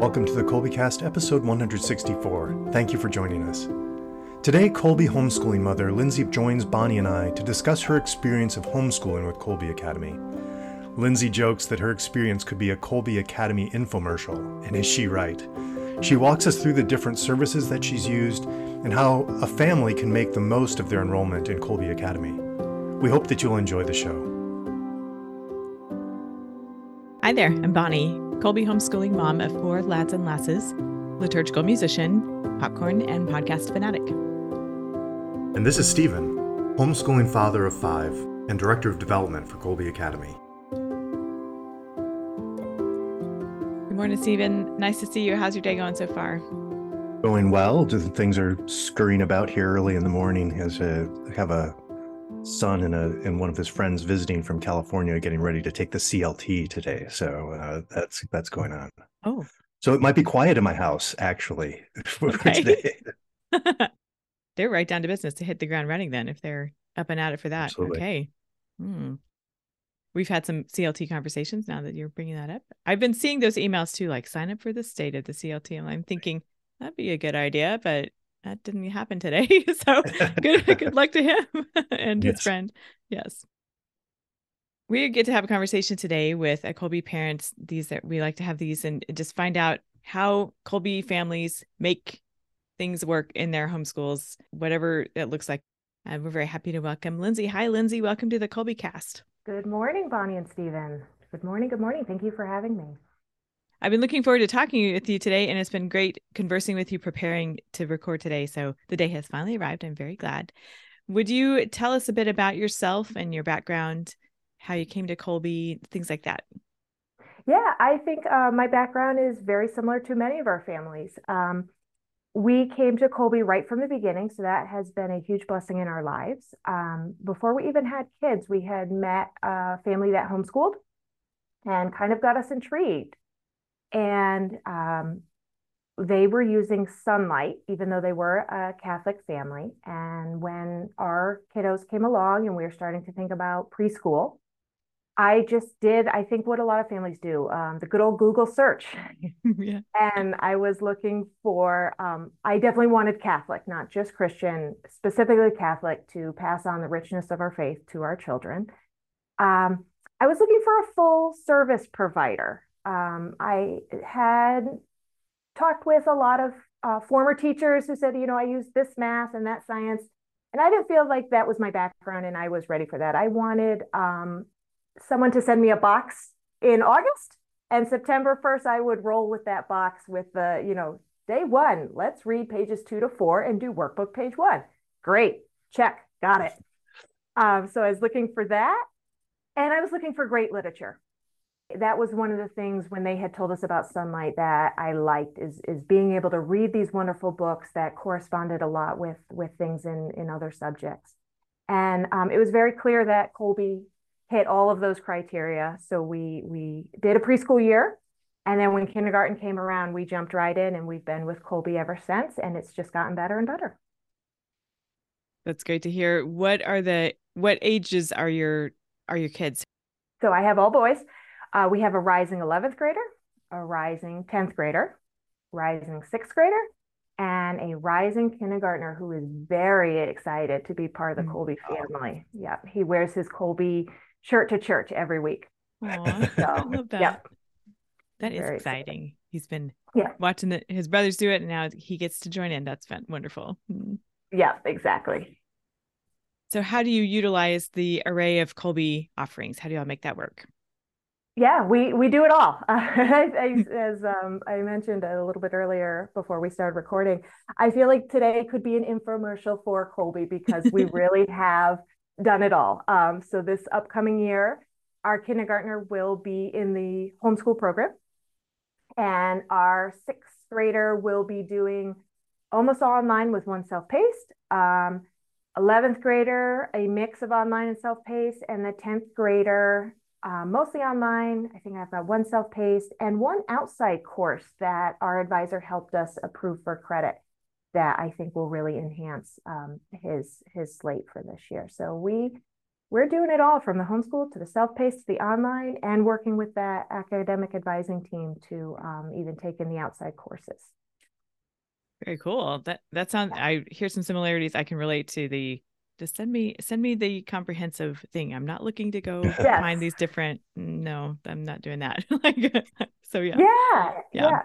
Welcome to the Kolbecast, episode 164. Thank you for joining us. Today, Kolbe homeschooling mother Lindsey joins Bonnie and I to discuss her experience of homeschooling with Kolbe Academy. Lindsey jokes that her experience could be a Kolbe Academy infomercial, and is she right? She walks us through the different services that she's used and how a family can make the most of their enrollment in Kolbe Academy. We hope that you'll enjoy the show. Hi there, I'm Bonnie, Kolbe homeschooling mom of four lads and lasses, liturgical musician, popcorn, and podcast fanatic. And this is Steven, homeschooling father of five and director of development for Kolbe Academy. Good morning, Steven. Nice to see you. How's your day going so far? Going well. Things are scurrying about here early in the morning. As a, have a son and a and one of his friends visiting from California, getting ready to take the CLT today. So uh, that's that's going on. Oh, so it might be quiet in my house actually for Okay. today. they're right down to business to hit the ground running then if they're up and at it for that. Absolutely. Okay. Hmm. We've had some CLT conversations now that you're bringing that up. I've been seeing those emails too, like sign up for the state of the CLT. And I'm thinking that'd be a good idea, but that didn't happen today. so good, good luck to him and his friend. Yes. We get to have a conversation today with a Kolbe parents. These that we like to have these and just find out how Kolbe families make things work in their homeschools, whatever it looks like. And we're very happy to welcome Lindsey. Hi, Lindsey. Welcome to the Kolbecast. Good morning, Bonnie and Steven. Good morning. Good morning. Thank you for having me. I've been looking forward to talking with you today, and it's been great conversing with you, preparing to record today. So the day has finally arrived. I'm very glad. Would you tell us a bit about yourself and your background, how you came to Kolbe, things like that? Yeah, I think uh, my background is very similar to many of our families. Um, we came to Kolbe right from the beginning, so that has been a huge blessing in our lives. Um, before we even had kids, we had met a family that homeschooled and kind of got us intrigued. And um, they were using Sonlight, even though they were a Catholic family. And when our kiddos came along and we were starting to think about preschool, I just did, I think, what a lot of families do um, the good old Google search. yeah. And I was looking for, um, I definitely wanted Catholic, not just Christian, specifically Catholic, to pass on the richness of our faith to our children. Um, I was looking for a full service provider. Um, I had talked with a lot of uh, former teachers who said, you know, I use this math and that science. And I didn't feel like that was my background and I was ready for that. I wanted um, someone to send me a box in August and September 1st, I would roll with that box with the, you know, day one, let's read pages two to four and do workbook page one. Great, check, got it. Um, so I was looking for that. And I was looking for great literature. That was one of the things when they had told us about Sonlight that I liked is, is being able to read these wonderful books that corresponded a lot with, with things in, in other subjects. And um, it was very clear that Kolbe hit all of those criteria. So we we did a preschool year, and then when kindergarten came around, we jumped right in, and we've been with Kolbe ever since, and it's just gotten better and better. That's great to hear. What are the what ages are your are your kids? So I have all boys. Uh, we have a rising 11th grader, a rising 10th grader, rising sixth grader, and a rising kindergartner who is very excited to be part of the Mm. Kolbe family. Yeah, he wears his Kolbe shirt to church every week. Aw, So, I love that. yep. That is Very exciting. He's been Yeah. watching the, his brothers do it, and now he gets to join in. That's fun, wonderful. Mm. Yeah, exactly. So, how do you utilize the array of Kolbe offerings? How do y'all make that work? Yeah, we we do it all. I, I, as um, I mentioned a little bit earlier before we started recording, I feel like today could be an infomercial for Kolbe because we really have done it all. Um, so this upcoming year, our kindergartner will be in the homeschool program, and our sixth grader will be doing almost all online with one self-paced. Um, 11th grader, a mix of online and self-paced, and the 10th grader, uh, mostly online. I think I've got one self-paced and one outside course that our advisor helped us approve for credit that I think will really enhance um, his his slate for this year. So we we're doing it all from the homeschool to the self-paced to the online and working with that academic advising team to um, even take in the outside courses. Very cool. That that sounds I hear some similarities I can relate to the just send me send me the comprehensive thing. I'm not looking to go yes. find these different no, I'm not doing that. like so yeah. yeah. Yeah. Yeah.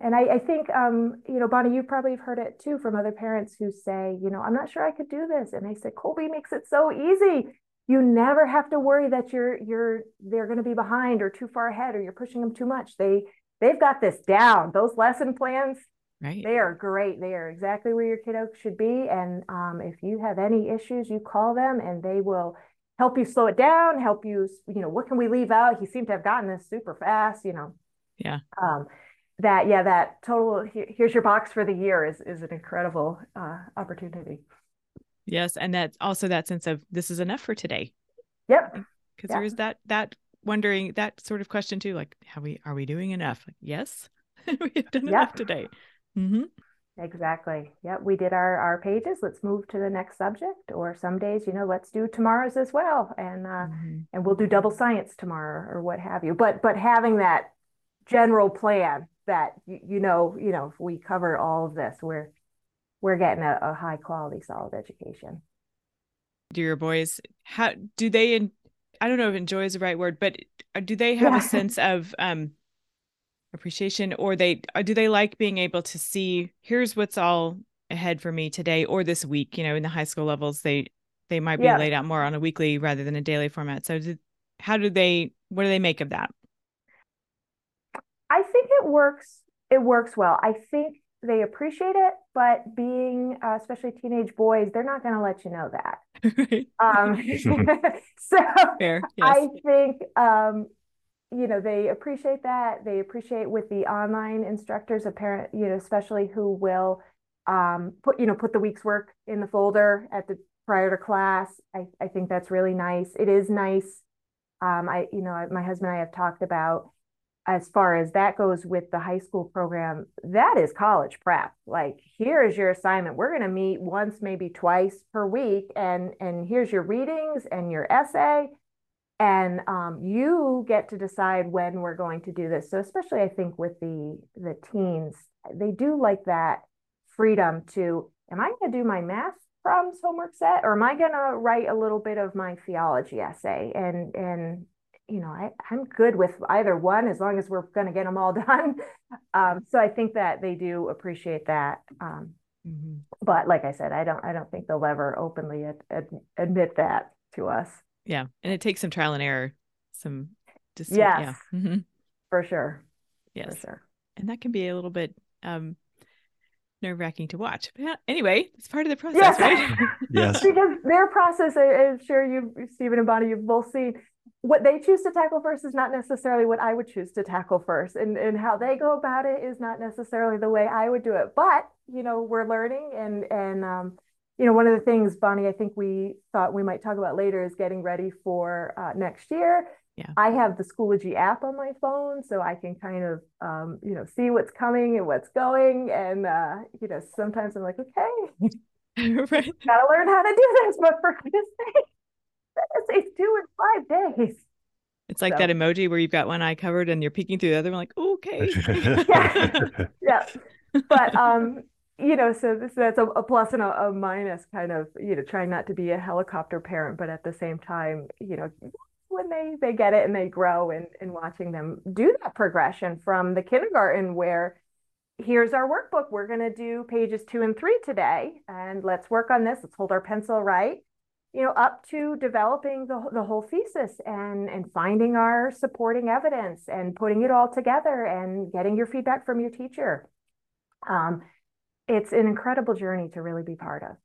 And I, I think um, you know, Bonnie, you probably have heard it too from other parents who say, you know, I'm not sure I could do this. And they say, kolbe makes it so easy. You never have to worry that you're you're they're going to be behind or too far ahead or you're pushing them too much. They they've got this down. Those lesson plans, Right. They are great. They are exactly where your kiddo should be. And um, if you have any issues, you call them and they will help you slow it down, help you, you know, what can we leave out? He seemed to have gotten this super fast, you know. Yeah. Um, that, yeah, that total, here's your box for the year is, is an incredible uh, opportunity. Yes. And that's also that sense of this is enough for today. Yep. Because there is that, that wondering, that sort of question too, like, how we, are we doing enough? Like, yes, we have done yep. enough today. Mm-hmm. Exactly. Yep. We did our, our pages. Let's move to the next subject. Or some days, you know, let's do tomorrow's as well. And uh, mm-hmm. and we'll do double science tomorrow or what have you. But but having that general plan that you, you know, you know, if we cover all of this, we're we're getting a, a high quality, solid education. Do your boys how do they I don't know if enjoy is the right word, but uh, do they have yeah. a sense of um appreciation or they uh, do they like being able to see here's what's all ahead for me today or this week you know in the high school levels they they might be yeah. laid out more on a weekly rather than a daily format. So did, how do they what do they make of that? I think it works it works well. I think they appreciate it but being uh, especially teenage boys they're not going to let you know that. Um, so yes. i think um, you know they appreciate that. They appreciate with the online instructors apparent you know especially who will um, put you know put the week's work in the folder at the prior to class. I, I think that's really nice. It is nice um, i you know my husband and i have talked about as far as that goes with the high school program that is college prep. Like here is your assignment. We're going to meet once maybe twice per week and and here's your readings and your essay and um, you get to decide when we're going to do this. So especially i think with the the teens they do like that freedom to am i going to do my math problems homework set or am i going to write a little bit of my theology essay? And and you know I, i'm good with either one as long as we're going to get them all done. Um, so i think that they do appreciate that um, mm-hmm. but like i said i don't i don't think they'll ever openly ad, ad, admit that to us yeah and it takes some trial and error some just yes. Yeah mm-hmm. for sure. Yes. for sure. And that can be a little bit um nerve-wracking to watch. But yeah, anyway it's part of the process yes. right? Yes. Because their process i'm sure you steven and bonnie you've both seen what they choose to tackle first is not necessarily what i would choose to tackle first. And and how they go about it is not necessarily the way i would do it. But you know we're learning and and um you know, one of the things, Bonnie, I think we thought we might talk about later is getting ready for uh, next year. Yeah. I have the Schoology app on my phone, so I can kind of, um, you know, see what's coming and what's going. And, uh, you know, sometimes I'm like, okay, right. gotta learn how to do this. But for goodness sake, it's due in five days. It's like so. that emoji where you've got one eye covered and you're peeking through the other one, like, okay. yeah. yeah. But um, you know, so this, that's a, a plus and a, a minus kind of, you know, trying not to be a helicopter parent, but at the same time, you know, when they they get it and they grow and, and watching them do that progression from the kindergarten where here's our workbook. We're going to do pages two and three today and let's work on this. Let's hold our pencil right you know up to developing the, the whole thesis and and finding our supporting evidence and putting it all together and getting your feedback from your teacher. Um, it's an incredible journey to really be part of.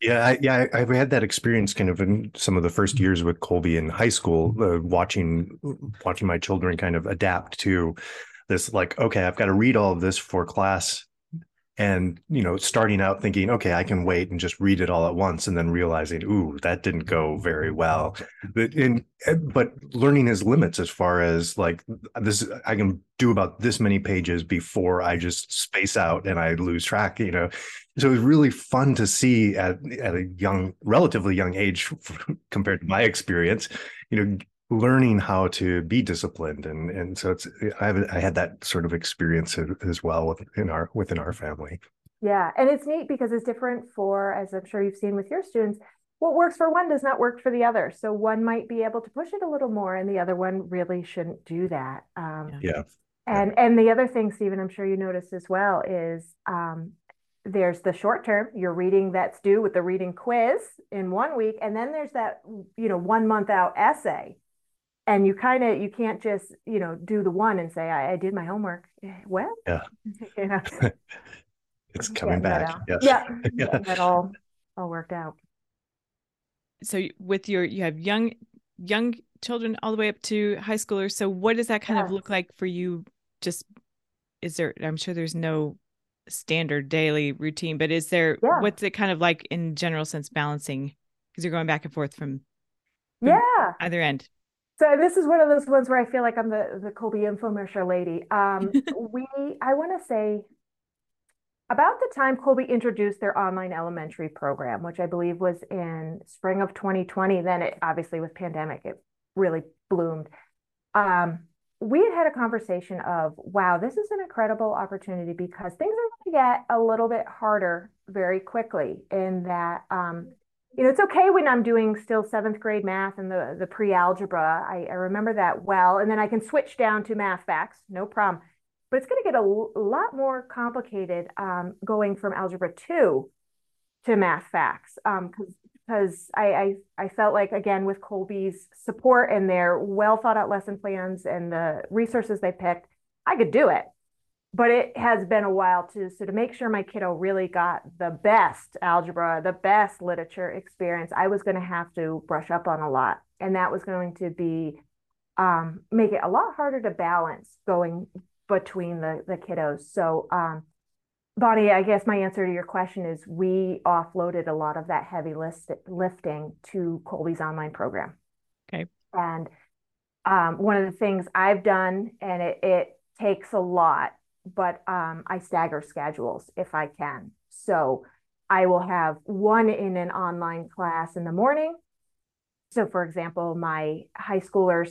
Yeah, I, yeah, I've had that experience kind of in some of the first years with Kolbe in high school, uh, watching watching my children kind of adapt to this. Like, okay, I've got to read all of this for class and you know starting out thinking okay i can wait and just read it all at once and then realizing ooh that didn't go very well. But in eh, but learning his limits as far as like this i can do about this many pages before i just space out and i lose track you know? So it was really fun to see at, at a young relatively young age compared to my experience you know learning how to be disciplined and and so it's i have i had that sort of experience as well within our within our family. Yeah and it's neat because it's different for as i'm sure you've seen with your students what works for one does not work for the other. So one might be able to push it a little more and the other one really shouldn't do that um, yeah. and and the other thing steven i'm sure you noticed as well is um, there's the short term you're reading that's due with the reading quiz in one week and then there's that you know one month out essay and you kind of you can't just you know do the one and say I, I did my homework. Eh, well, yeah, yeah. it's coming back. Yes. Yeah, yeah, that all all worked out. So with your you have young young children all the way up to high schoolers. So what does that kind yes. of look like for you? Just is there? I'm sure there's no standard daily routine, but is there? Yeah. What's it kind of like in general sense balancing? Because you're going back and forth from, from yeah either end. So this is one of those ones where I feel like I'm the the Kolbe infomercial lady. Um, we I want to say about the time Kolbe introduced their online elementary program, which I believe was in spring of 2020. Then it obviously with pandemic, it really bloomed. Um, we had had a conversation of, wow, this is an incredible opportunity because things are going to get a little bit harder very quickly. In that um, you know, it's okay when I'm doing still seventh grade math and the, the pre-algebra. I, I remember that well. And then I can switch down to math facts, no problem. But it's going to get a, lot more complicated um, going from algebra two to math facts. Um, because I, I, I felt like again with Kolbe's support and their well thought out lesson plans and the resources they picked, I could do it but it has been a while too. So to make sure my kiddo really got the best algebra, the best literature experience, I was going to have to brush up on a lot, and that was going to be um, make it a lot harder to balance going between the the kiddos. So, um, Bonnie, I guess my answer to your question is we offloaded a lot of that heavy list, lifting to Kolbe's online program. Okay, and um, one of the things I've done, and it, it takes a lot but um, I stagger schedules if I can. So I will have one in an online class in the morning. So, for example, my high schoolers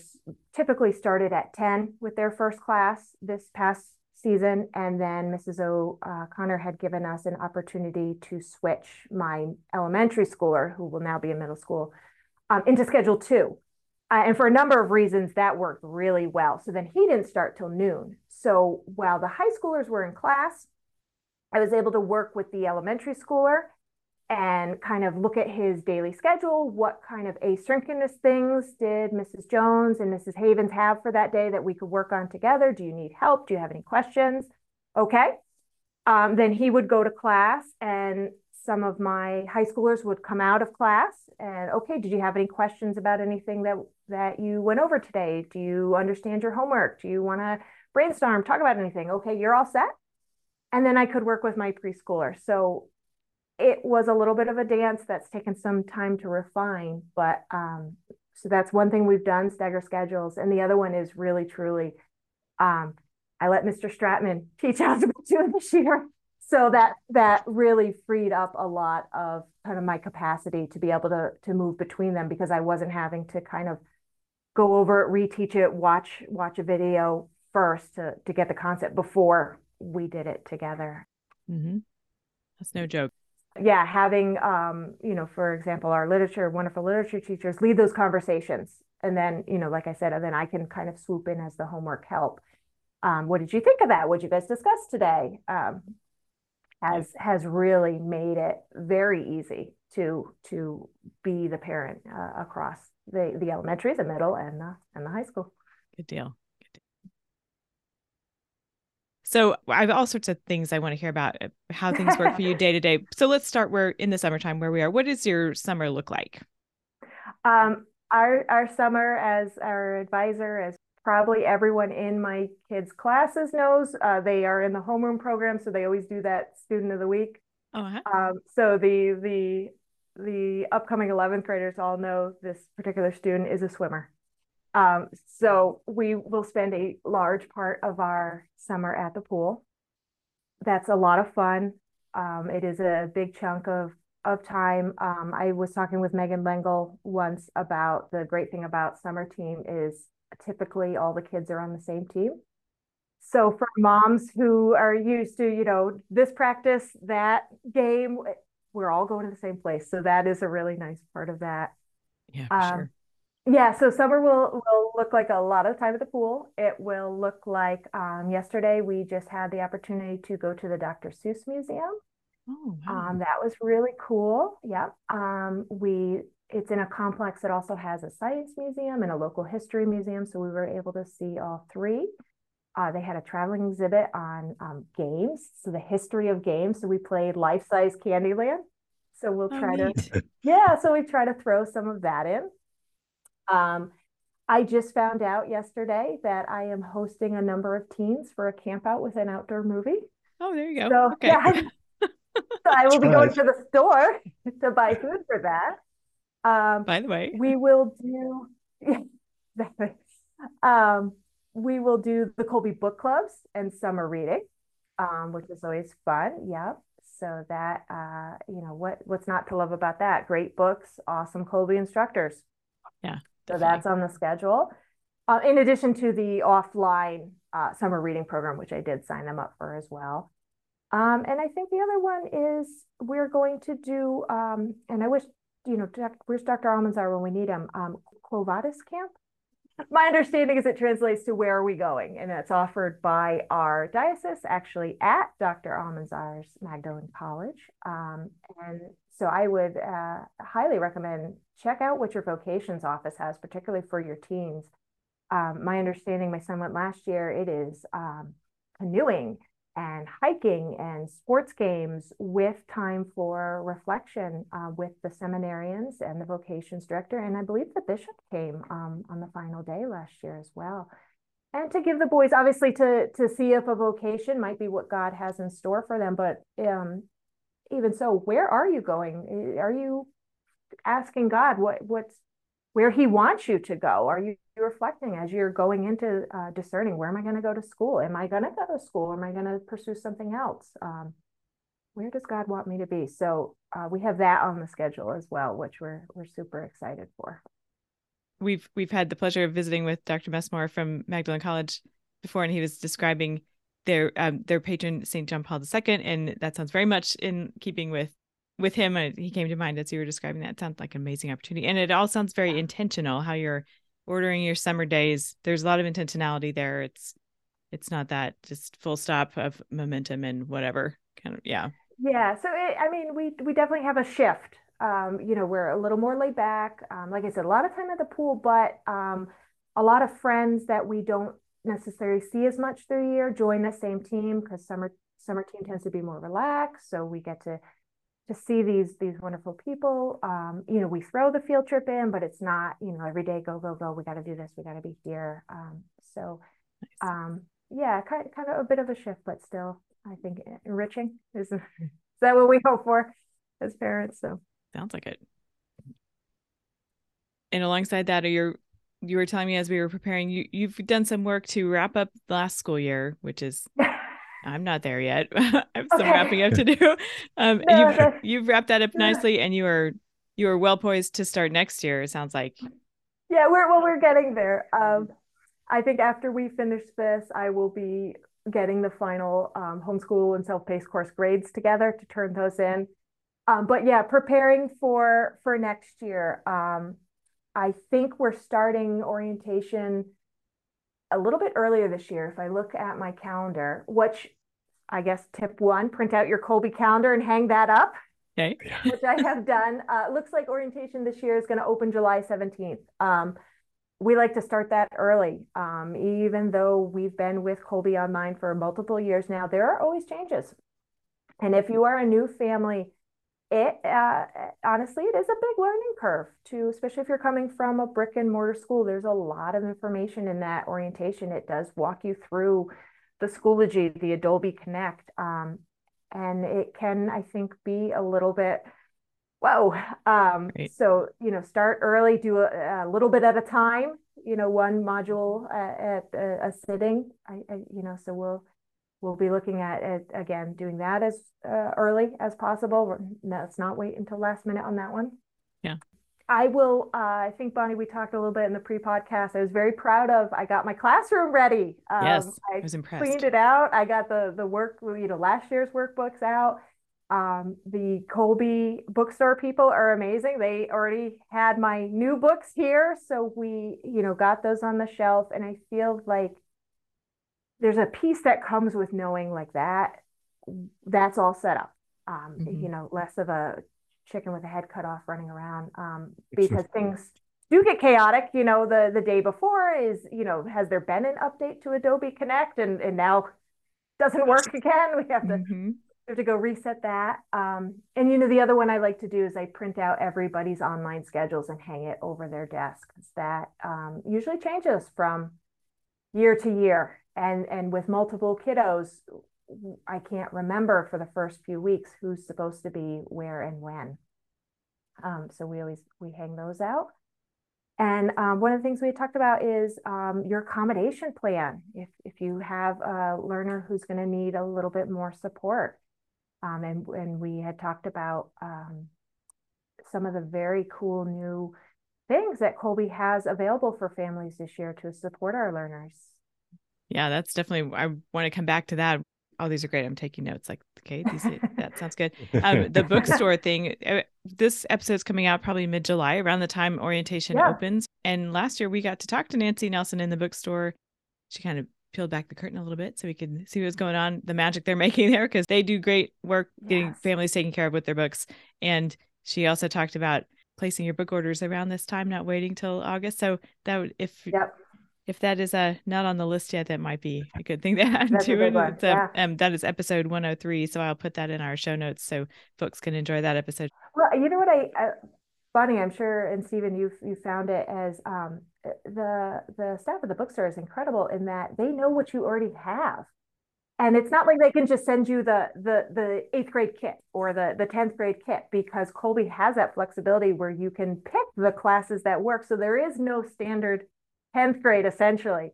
typically started at 10 with their first class this past season. And then Mrs. O'Connor uh, had given us an opportunity to switch my elementary schooler, who will now be in middle school, um, into schedule two. Uh, and for a number of reasons, that worked really well. So then he didn't start till noon. So while the high schoolers were in class, I was able to work with the elementary schooler and kind of look at his daily schedule. What kind of asynchronous things did Mrs. Jones and Mrs. Havens have for that day that we could work on together? Do you need help? Do you have any questions? Okay. Um, then he would go to class and some of my high schoolers would come out of class and okay did you have any questions about anything that that you went over today. Do you understand your homework? Do you want to brainstorm talk about anything? Okay you're all set. And then i could work with my preschooler. So it was a little bit of a dance that's taken some time to refine but um, so that's one thing we've done stagger schedules. And the other one is really truly um, i let mr stratman teach algebra two this year. So that that really freed up a lot of kind of my capacity to be able to to move between them because I wasn't having to kind of go over it, reteach it, watch watch a video first to to get the concept before we did it together. Mm-hmm. That's no joke. Yeah, having um, you know, for example, our literature, wonderful literature teachers lead those conversations, and then you know, like I said, and then I can kind of swoop in as the homework help. Um, what did you think of that? What did you guys discuss today? Um, has has really made it very easy to to be the parent uh, across the the elementary, the middle, and the and the high school. Good deal. Good deal. So I have all sorts of things I want to hear about uh, how things work for you day to day. So let's start where in the summertime where we are. What does your summer look like? Um, our our summer as our advisor, as probably everyone in my kids' classes knows. Uh, they are in the homeroom program, so they always do that student of the week. Oh, uh-huh. Um, so the the the upcoming 11th graders all know this particular student is a swimmer. Um, so we will spend a large part of our summer at the pool. That's a lot of fun. Um, it is a big chunk of of time. Um, I was talking with Megan Lengel once about the great thing about summer team is typically all the kids are on the same team. So for moms who are used to, you know, this practice, that game, we're all going to the same place. So that is a really nice part of that. Yeah, um, sure. Yeah, so summer will will look like a lot of time at the pool. It will look like um, yesterday we just had the opportunity to go to the Dr. Seuss Museum. Oh, wow. Um, that was really cool. Yep. Um, we it's in a complex that also has a science museum and a local history museum, so we were able to see all three. Uh, they had a traveling exhibit on um, games, so the history of games. So we played life size Candyland. So we'll oh, try neat. to, yeah. So we try to throw some of that in. Um, I just found out yesterday that I am hosting a number of teens for a camp out with an outdoor movie. Oh, there you go. So okay. yeah, so I will be going to the store to buy food for that. Um, By the way, we will do. Um, we will do the Kolbe book clubs and summer reading, um, which is always fun. Yep. So that uh, you know what what's not to love about that? Great books, awesome Kolbe instructors. Yeah. Definitely. So that's on the schedule. Uh, in addition to the offline uh, summer reading program, which I did sign them up for as well. Um, and I think the other one is we're going to do, um, and I wish, you know, where's Dr. Almanzar when we need him? Um, Quo Vadis Camp my understanding is it translates to where are we going? And that's offered by our diocese, actually at Dr. Almanzar's Magdalen College. Um, and so I would uh, highly recommend check out what your vocations office has, particularly for your teens. Um, my understanding, my son went last year, it is um, canoeing and hiking and sports games with time for reflection uh, with the seminarians and the vocations director. And I believe the bishop came um, on the final day last year as well. And to give the boys, obviously, to to see if a vocation might be what God has in store for them. But um, even so, where are you going? Are you asking God what what's where He wants you to go? Are you reflecting as you're going into uh, discerning where am I going to go to school? Am I going to go to school? Am I going to pursue something else? Um, where does God want me to be? So uh, we have that on the schedule as well, which we're we're super excited for. We've we've had the pleasure of visiting with Dr. Messmore from Magdalen College before, and he was describing their um, their patron Saint John Paul II, and that sounds very much in keeping with with him. He came to mind as you were describing that. It sounds like an amazing opportunity, and it all sounds very intentional. How you're ordering your summer days there's a lot of intentionality there. It's it's not that just full stop of momentum and whatever kind of yeah. Yeah so it, i mean we we definitely have a shift um you know we're a little more laid back um like i said a lot of time at the pool but um a lot of friends that we don't necessarily see as much through the year join the same team because summer summer team tends to be more relaxed so we get to to see these these wonderful people. Um, you know, we throw the field trip in, but it's not, you know, every day go, go, go. We got to do this, we got to be here. Um, so um, yeah, kind, kind of a bit of a shift, but still, I think enriching is, is that what we hope for as parents? So sounds like it. And alongside that, are your you were telling me as we were preparing, you you've done some work to wrap up the last school year, which is I'm not there yet. I have some okay. wrapping up to do. Um, no, you've, you've wrapped that up nicely, and you are you are well poised to start next year. It sounds like. Yeah, we're well, we're getting there. Um, I think after we finish this, I will be getting the final um, homeschool and self-paced course grades together to turn those in. Um, but yeah, preparing for for next year. Um, I think we're starting orientation a little bit earlier this year. If I look at my calendar, which I guess tip one, print out your Kolbe calendar and hang that up. Okay. which I have done. Uh, looks like orientation this year is going to open July 17th. Um, we like to start that early. Um, even though we've been with Kolbe Online for multiple years now, there are always changes. And if you are a new family, it uh, honestly it is a big learning curve too especially if you're coming from a brick and mortar school there's a lot of information in that orientation. It does walk you through the schoology the adobe connect um, and it can i think be a little bit whoa um, so you know start early do a, a, little bit at a time you know one module at, at a, a sitting. I, I, you know so we'll we'll be looking at it again, doing that as uh, early as possible. Let's not wait until last minute on that one. Yeah. I will, uh, I think Bonnie, we talked a little bit in the pre-podcast. I was very proud of, I got my classroom ready. Um, yes, I, I was impressed. Cleaned it out. I got the, the work, you know, last year's workbooks out. Um, the Kolbe bookstore people are amazing. They already had my new books here. So we, you know, got those on the shelf and I feel like there's a piece that comes with knowing like that that's all set up. Um, mm-hmm. you know less of a chicken with a head cut off running around um, because things do get chaotic you know the the day before is you know has there been an update to adobe connect? And and now doesn't work again. We have to mm-hmm. we have to go reset that. Um, and you know the other one i like to do is i print out everybody's online schedules and hang it over their desk that um, usually changes from year to year and and with multiple kiddos i can't remember for the first few weeks who's supposed to be where and when. Um, so we always we hang those out. And um, one of the things we talked about is um, your accommodation plan. If if you have a learner who's going to need a little bit more support. Um, and and we had talked about um, some of the very cool new things that Kolbe has available for families this year to support our learners yeah, that's definitely. I want to come back to that. Oh, these are great. I'm taking notes. Like, okay, these, that sounds good. Um, the bookstore thing. Uh, this episode's coming out probably mid July, around the time orientation yeah. opens. And last year we got to talk to Nancy Nelson in the bookstore. She kind of peeled back the curtain a little bit so we could see what's going on, the magic they're making there, because they do great work getting yes. families taken care of with their books. And she also talked about placing your book orders around this time, not waiting till August. So that would, if yep if that is uh, not on the list yet, that might be a good thing to add That's to it. Uh, yeah. um, that is episode 103. So I'll put that in our show notes so folks can enjoy that episode. Well, you know what I, uh, Bonnie, I'm sure, and Steven, you you found it as um, the the staff of the bookstore is incredible in that they know what you already have, and it's not like they can just send you the the the eighth grade kit or the the tenth grade kit because Kolbe has that flexibility where you can pick the classes that work. So there is no standard 10th grade essentially.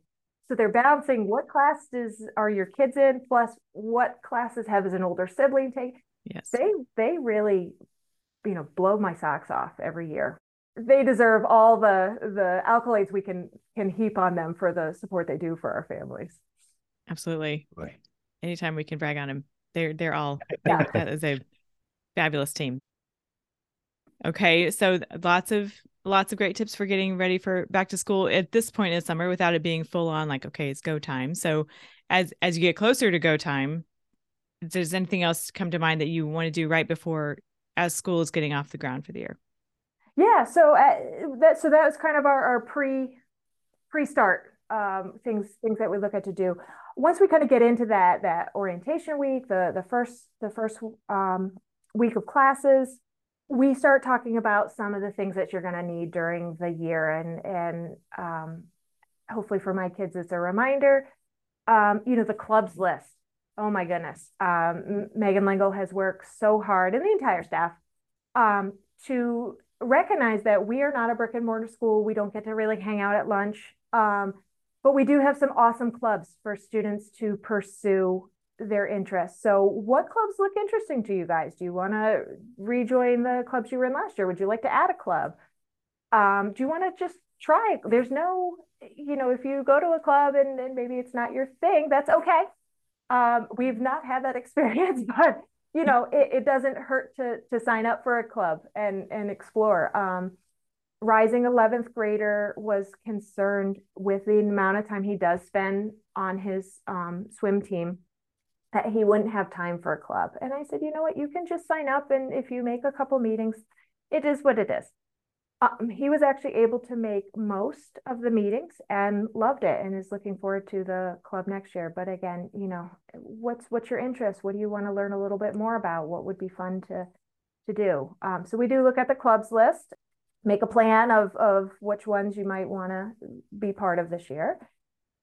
So they're balancing what classes are your kids in, plus what classes have as an older sibling take. Yes. They they really, you know, blow my socks off every year. They deserve all the the accolades we can can heap on them for the support they do for our families. Absolutely. Right. Anytime we can brag on them, they're they're all yeah. that is a fabulous team. Okay, so lots of lots of great tips for getting ready for back to school. At this point in summer without it being full on like okay it's go time. So as as you get closer to go time does anything else come to mind that you want to do right before as school is getting off the ground for the year? Yeah so uh, that so that was kind of our, our pre pre start um, things things that we look at to do. Once we kind of get into that that orientation week the the first the first um, week of classes we start talking about some of the things that you're going to need during the year and and um, hopefully for my kids it's a reminder. Um, you know the clubs list. Oh my goodness. Um, megan lingle has worked so hard and the entire staff um, to recognize that we are not a brick and mortar school. We don't get to really hang out at lunch. Um, but we do have some awesome clubs for students to pursue their interests. So, what clubs look interesting to you guys? Do you want to rejoin the clubs you were in last year? Would you like to add a club? Um, do you want to just try? There's no, you know, if you go to a club and, and maybe it's not your thing, that's okay. Um, we've not had that experience, but you know, it, it doesn't hurt to to sign up for a club and and explore. Um, rising 11th grader was concerned with the amount of time he does spend on his um, swim team that he wouldn't have time for a club. And I said, you know what, you can just sign up. And if you make a couple meetings, it is what it is. Um, he was actually able to make most of the meetings and loved it and is looking forward to the club next year. But again, you know, what's what's your interest? What do you want to learn a little bit more about? What would be fun to to do. Um, so we do look at the clubs list, make a plan of, of which ones you might want to be part of this year.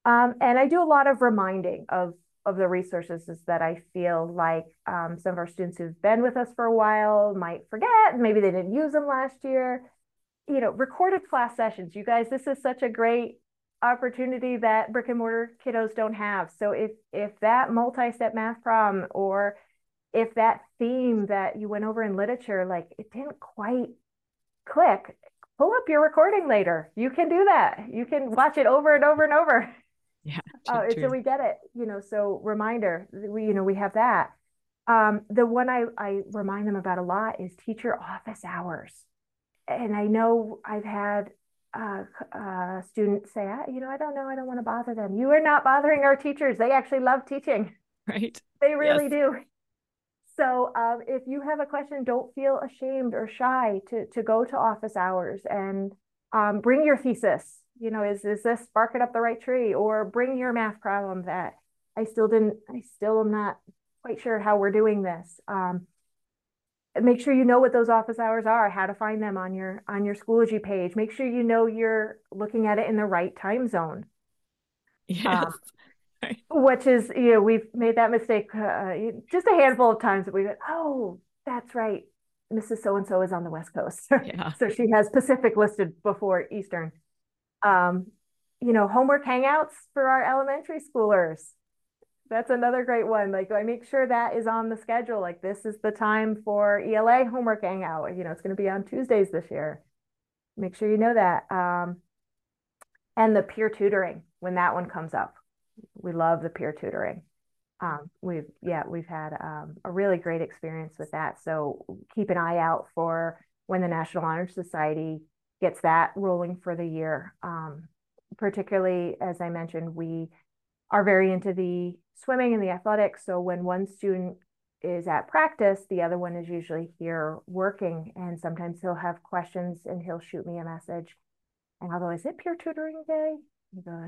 Um, and I do a lot of reminding of, of the resources is that I feel like um, some of our students who've been with us for a while might forget. Maybe they didn't use them last year. You know, recorded class sessions. You guys, this is such a great opportunity that brick and mortar kiddos don't have. So if if that multi-step math problem or if that theme that you went over in literature, like it didn't quite click, pull up your recording later. You can do that. You can watch it over and over and over. Yeah. Uh, until we get it, you know, so reminder, we, you know, we have that. Um, the one I, I remind them about a lot is teacher office hours. And I know I've had uh, uh, students say, you know, I don't know, I don't want to bother them. You are not bothering our teachers. They actually love teaching. Right. They really yes. do. So um, if you have a question, don't feel ashamed or shy to, to go to office hours and um, bring your thesis. You know, is, is this barking up the right tree? Or bring your math problem that I still didn't, I still am not quite sure how we're doing this. Um, make sure you know what those office hours are, how to find them on your on your Schoology page. Make sure you know you're looking at it in the right time zone. Yes. Um, which is you know we've made that mistake uh, just a handful of times that we go oh that's right mrs so and so is on the west coast yeah. so she has pacific listed before eastern um you know homework hangouts for our elementary schoolers. That's another great one. Like i make sure that is on the schedule. Like this is the time for ela homework hangout. You know it's going to be on tuesdays this year. Make sure you know that. Um and the peer tutoring when that one comes up. We love the peer tutoring. Um, we've yeah we've had um, a really great experience with that. So keep an eye out for when the National Honor Society gets that rolling for the year. Um, particularly as I mentioned, we are very into the swimming and the athletics. So when one student is at practice, the other one is usually here working, and sometimes he'll have questions and he'll shoot me a message. And I'll go, "Is it peer tutoring day?"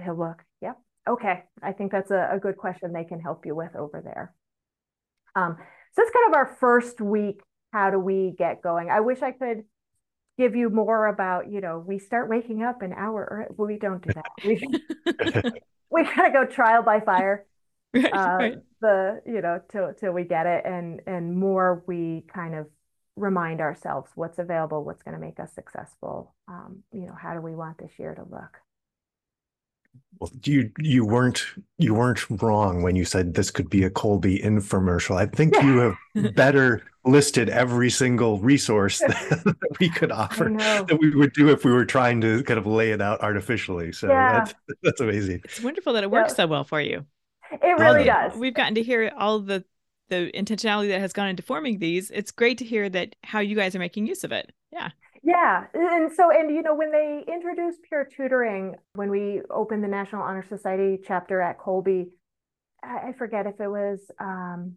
He'll look, "Yep, Okay, I think that's a, a good question they can help you with over there. Um, so it's kind of our first week. How do we get going? I wish I could give you more about, you know, we start waking up an hour. Well, we don't do that. We, we gotta go trial by fire. Right, uh, right. The you know till till we get it, and and more we kind of remind ourselves what's available, what's going to make us successful. Um, you know, how do we want this year to look? Well, you you weren't you weren't wrong when you said this could be a Kolbe infomercial. I think you have better listed every single resource that, we could offer that we would do if we were trying to kind of lay it out artificially. So yeah. that's that's amazing. It's wonderful that it works yeah. so well for you. It really does. We've gotten to hear all the the intentionality that has gone into forming these. It's great to hear that how you guys are making use of it. Yeah. Yeah. And so, and you know, when they introduced peer tutoring, when we opened the National Honor Society chapter at Kolbe, I forget if it was um,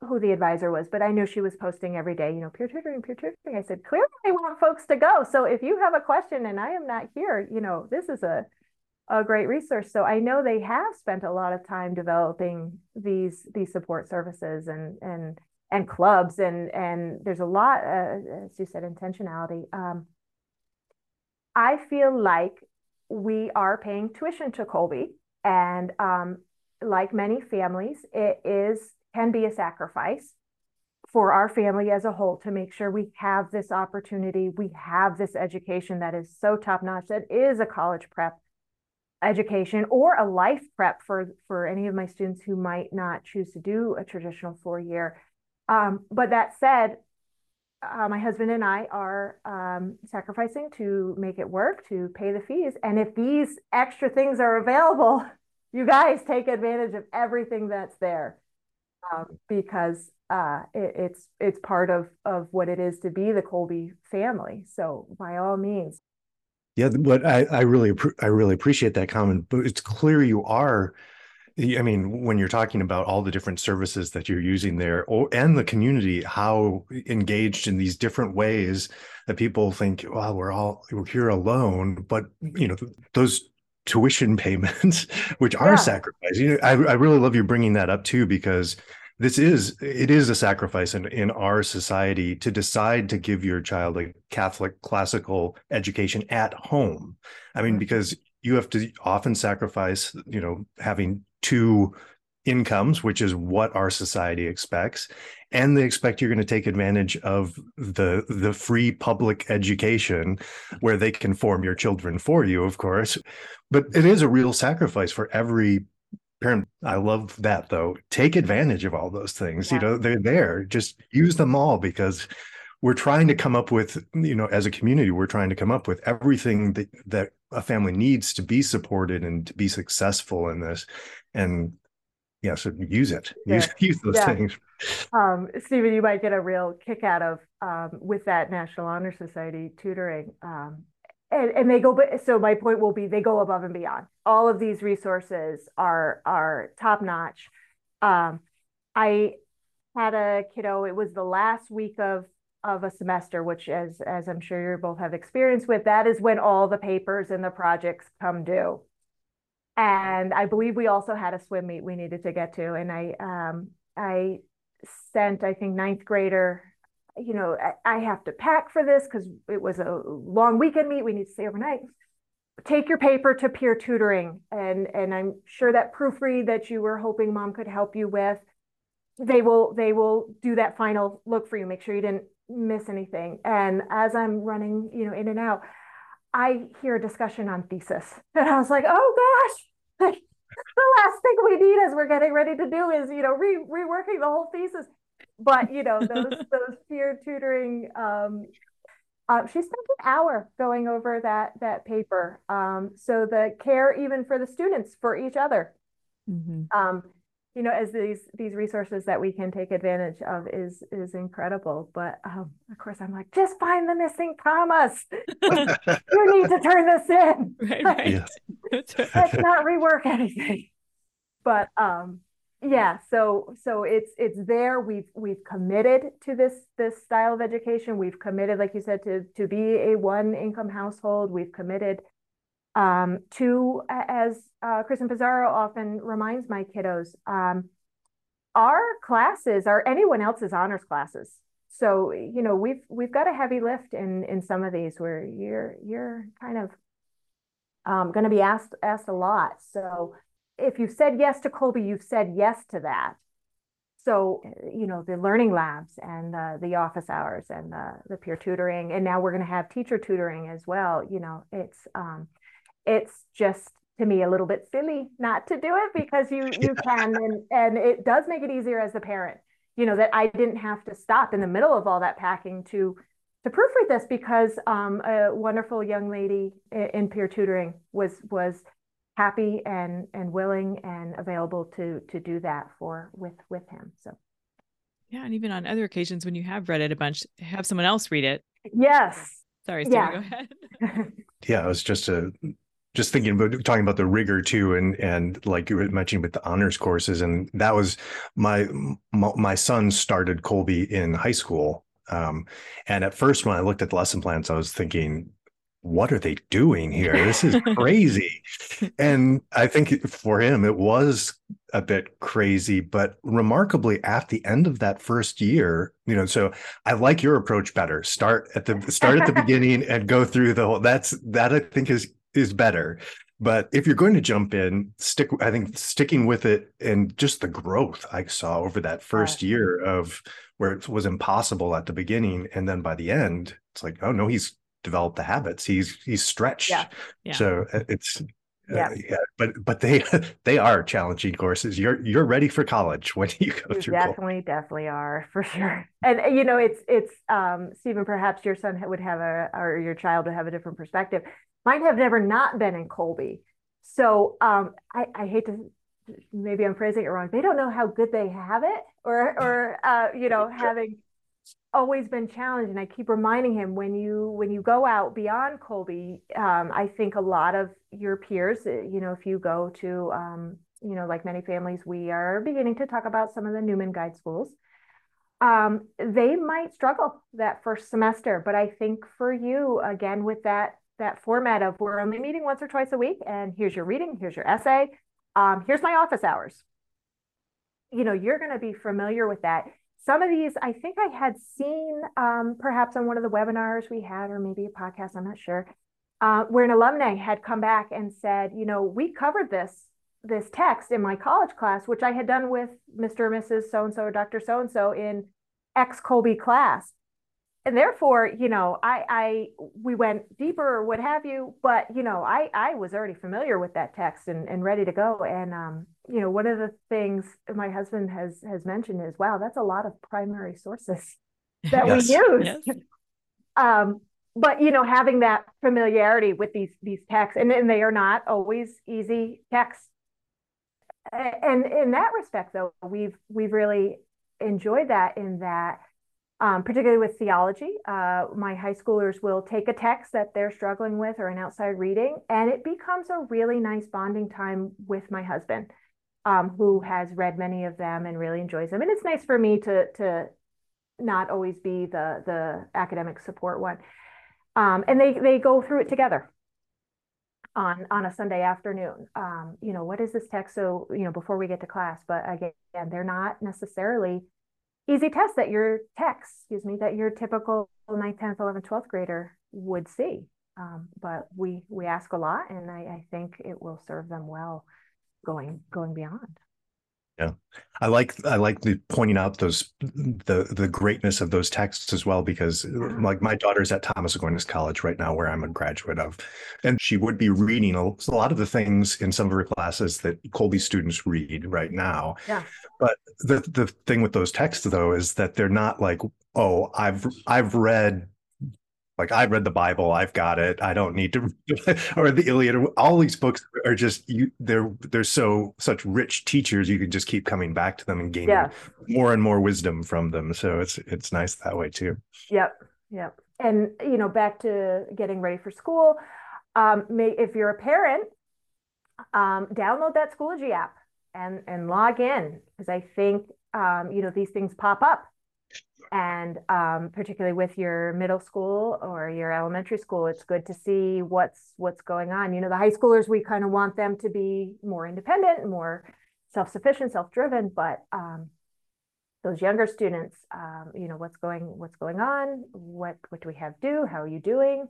who the advisor was, but I know she was posting every day, you know, peer tutoring, peer tutoring. I said, clearly I want folks to go. So if you have a question and I am not here, you know, this is a, a great resource. So I know they have spent a lot of time developing these these support services and and and clubs and and there's a lot uh, as you said intentionality. Um, i feel like we are paying tuition to kolbe and um, like many families it is can be a sacrifice for our family as a whole to make sure we have this opportunity we have this education that is so top notch that is a college prep education or a life prep for for any of my students who might not choose to do a traditional four year um, but that said, uh, my husband and I are um, sacrificing to make it work, to pay the fees. And if these extra things are available, you guys take advantage of everything that's there um, because uh, it, it's it's part of of what it is to be the Kolbe family. So by all means. Yeah, but I, I really I really appreciate that comment. But it's clear you are I mean, when you're talking about all the different services that you're using there, or, and the community, how engaged in these different ways that people think, "Well, we're all we're here alone," but you know, those tuition payments, which are yeah. sacrifice. You know, I, I really love you bringing that up too, because this is it is a sacrifice in, in our society to decide to give your child a catholic classical education at home i mean mm. because you have to often sacrifice you know having two incomes which is what our society expects and they expect you're going to take advantage of the the free public education where they can form your children for you of course. But it is a real sacrifice for every parent. I love that though. Take advantage of all those things yeah. you know they're there. Just use them all because we're trying to come up with you know as a community we're trying to come up with everything that that a family needs to be supported and to be successful in this. And yeah so use it. Use, use those yeah. things. Um, Steven, you might get a real kick out of um, with that National Honor Society tutoring. Um, and, and they go so my point will be they go above and beyond. All of these resources are are top notch. Um, i had a kiddo it was the last week of of a semester which as as i'm sure you both have experience with that is when all the papers and the projects come due and i believe we also had a swim meet we needed to get to and i um i sent i think ninth grader you know, I, I have to pack for this because it was a long weekend meet. We need to stay overnight. Take your paper to peer tutoring, and and I'm sure that proofread that you were hoping mom could help you with, they will they will do that final look for you. Make sure you didn't miss anything. And as I'm running, you know, in and out, I hear a discussion on thesis, and I was like, oh gosh. the last thing we need as we're getting ready to do is you know re- reworking the whole thesis but you know those those peer tutoring um, uh, she spent an hour going over that that paper um, so the care even for the students for each other mm-hmm. um, you know as these these resources that we can take advantage of is is incredible but um, of course i'm like just find the missing promise. You need to turn this in. Right, right. Yes. let's not rework anything. But um yeah so so it's it's there. We've we've committed to this this style of education. We've committed like you said to to be a one income household. We've committed um, to as uh, Kristen Pizarro often reminds my kiddos um, our classes are anyone else's honors classes so you know we've we've got a heavy lift in in some of these where you're you're kind of um, going to be asked asked a lot so if you've said yes to Kolbe, you've said yes to that. So, you know, the learning labs and the, the office hours and the, the peer tutoring, and now we're going to have teacher tutoring as well. You know, it's um, it's just to me a little bit silly not to do it because you you can and and it does make it easier as a parent. You know that I didn't have to stop in the middle of all that packing to to proofread this because um, a wonderful young lady in, in peer tutoring was was happy and and willing and available to to do that for with with him so yeah and even on other occasions when you have read it a bunch have someone else read it yes sorry Steve, yeah. go ahead yeah i was just a just thinking about talking about the rigor too and and like you were mentioning with the honors courses and that was my my son started kolbe in high school um, and at first when i looked at the lesson plans i was thinking what are they doing here? This is crazy. and I think for him, it was a bit crazy, but remarkably at the end of that first year, you know, so I like your approach better. Start at the start at the beginning and go through the whole that's that I think is is better. But if you're going to jump in, stick I think sticking with it and just the growth I saw over that first year of where it was impossible at the beginning and then by the end it's like oh no he's developed the habits. He's he's stretched. Yeah. yeah. So uh, it's yeah. Uh, yeah. but but they they are challenging courses. You're you're ready for college when you go you through. Definitely, definitely are for sure. And uh, you know, it's it's um, Steven. Perhaps your son would have a or your child would have a different perspective. Mine have never not been in Kolbe. so um, I I hate to maybe I'm phrasing it wrong. They don't know how good they have it, or or uh, you know having always been challenged and i keep reminding him when you when you go out beyond Kolbe, um, i think a lot of your peers uh, you know if you go to um, you know like many families we are beginning to talk about some of the newman guide schools um, they might struggle that first semester but i think for you again with that that format of we're only meeting once or twice a week and here's your reading here's your essay um, here's my office hours you know, you're going to be familiar with that. Some of these I think I had seen um, perhaps on one of the webinars we had, or maybe a podcast, I'm not sure, uh, where an alumni had come back and said, you know, we covered this this text in my college class, which I had done with Mr. or Mrs. So and so or Dr. So and so in X Kolbe class and therefore, you know, I, I, we went deeper or what have you, but you know, I, I was already familiar with that text and, and ready to go. And, um, you know, one of the things my husband has, has mentioned is, wow, that's a lot of primary sources that yes. we use. Yes. um, but you know, having that familiarity with these, these texts and, and they are not always easy texts. And in that respect, though, we've, we've really enjoyed that in that um, particularly with theology. Uh, my high schoolers will take a text that they're struggling with or an outside reading, and it becomes a really nice bonding time with my husband, um, who has read many of them and really enjoys them. And it's nice for me to to not always be the the academic support one. Um, and they they go through it together on on a Sunday afternoon. Um, you know, what is this text? So you know, before we get to class, but again, they're not necessarily easy test that your text, excuse me, that your typical 9th, 10th, 11th, 12th grader would see. Um, but we we ask a lot, and I, I think it will serve them well going going beyond. Yeah, I like I like the pointing out those the the greatness of those texts as well because mm-hmm. like my daughter's at Thomas Aquinas College right now where I'm a graduate of, and she would be reading a, a lot of the things in some of her classes that Kolbe students read right now. Yeah. But the the thing with those texts though is that they're not like oh I've I've read like I've read the Bible, I've got it. I don't need to, or the Iliad. All these books are just you. They're they're so such rich teachers. You can just keep coming back to them and gaining yeah. more and more wisdom from them. So it's it's nice that way too. Yep, yep. And you know, back to getting ready for school. Um, may, if you're a parent, um, download that Schoology app and and log in because I think um, you know these things pop up and um, particularly with your middle school or your elementary school it's good to see what's what's going on. You know the high schoolers we kind of want them to be more independent more self-sufficient self-driven but um, those younger students um, you know what's going what's going on? What what do we have do? How are you doing?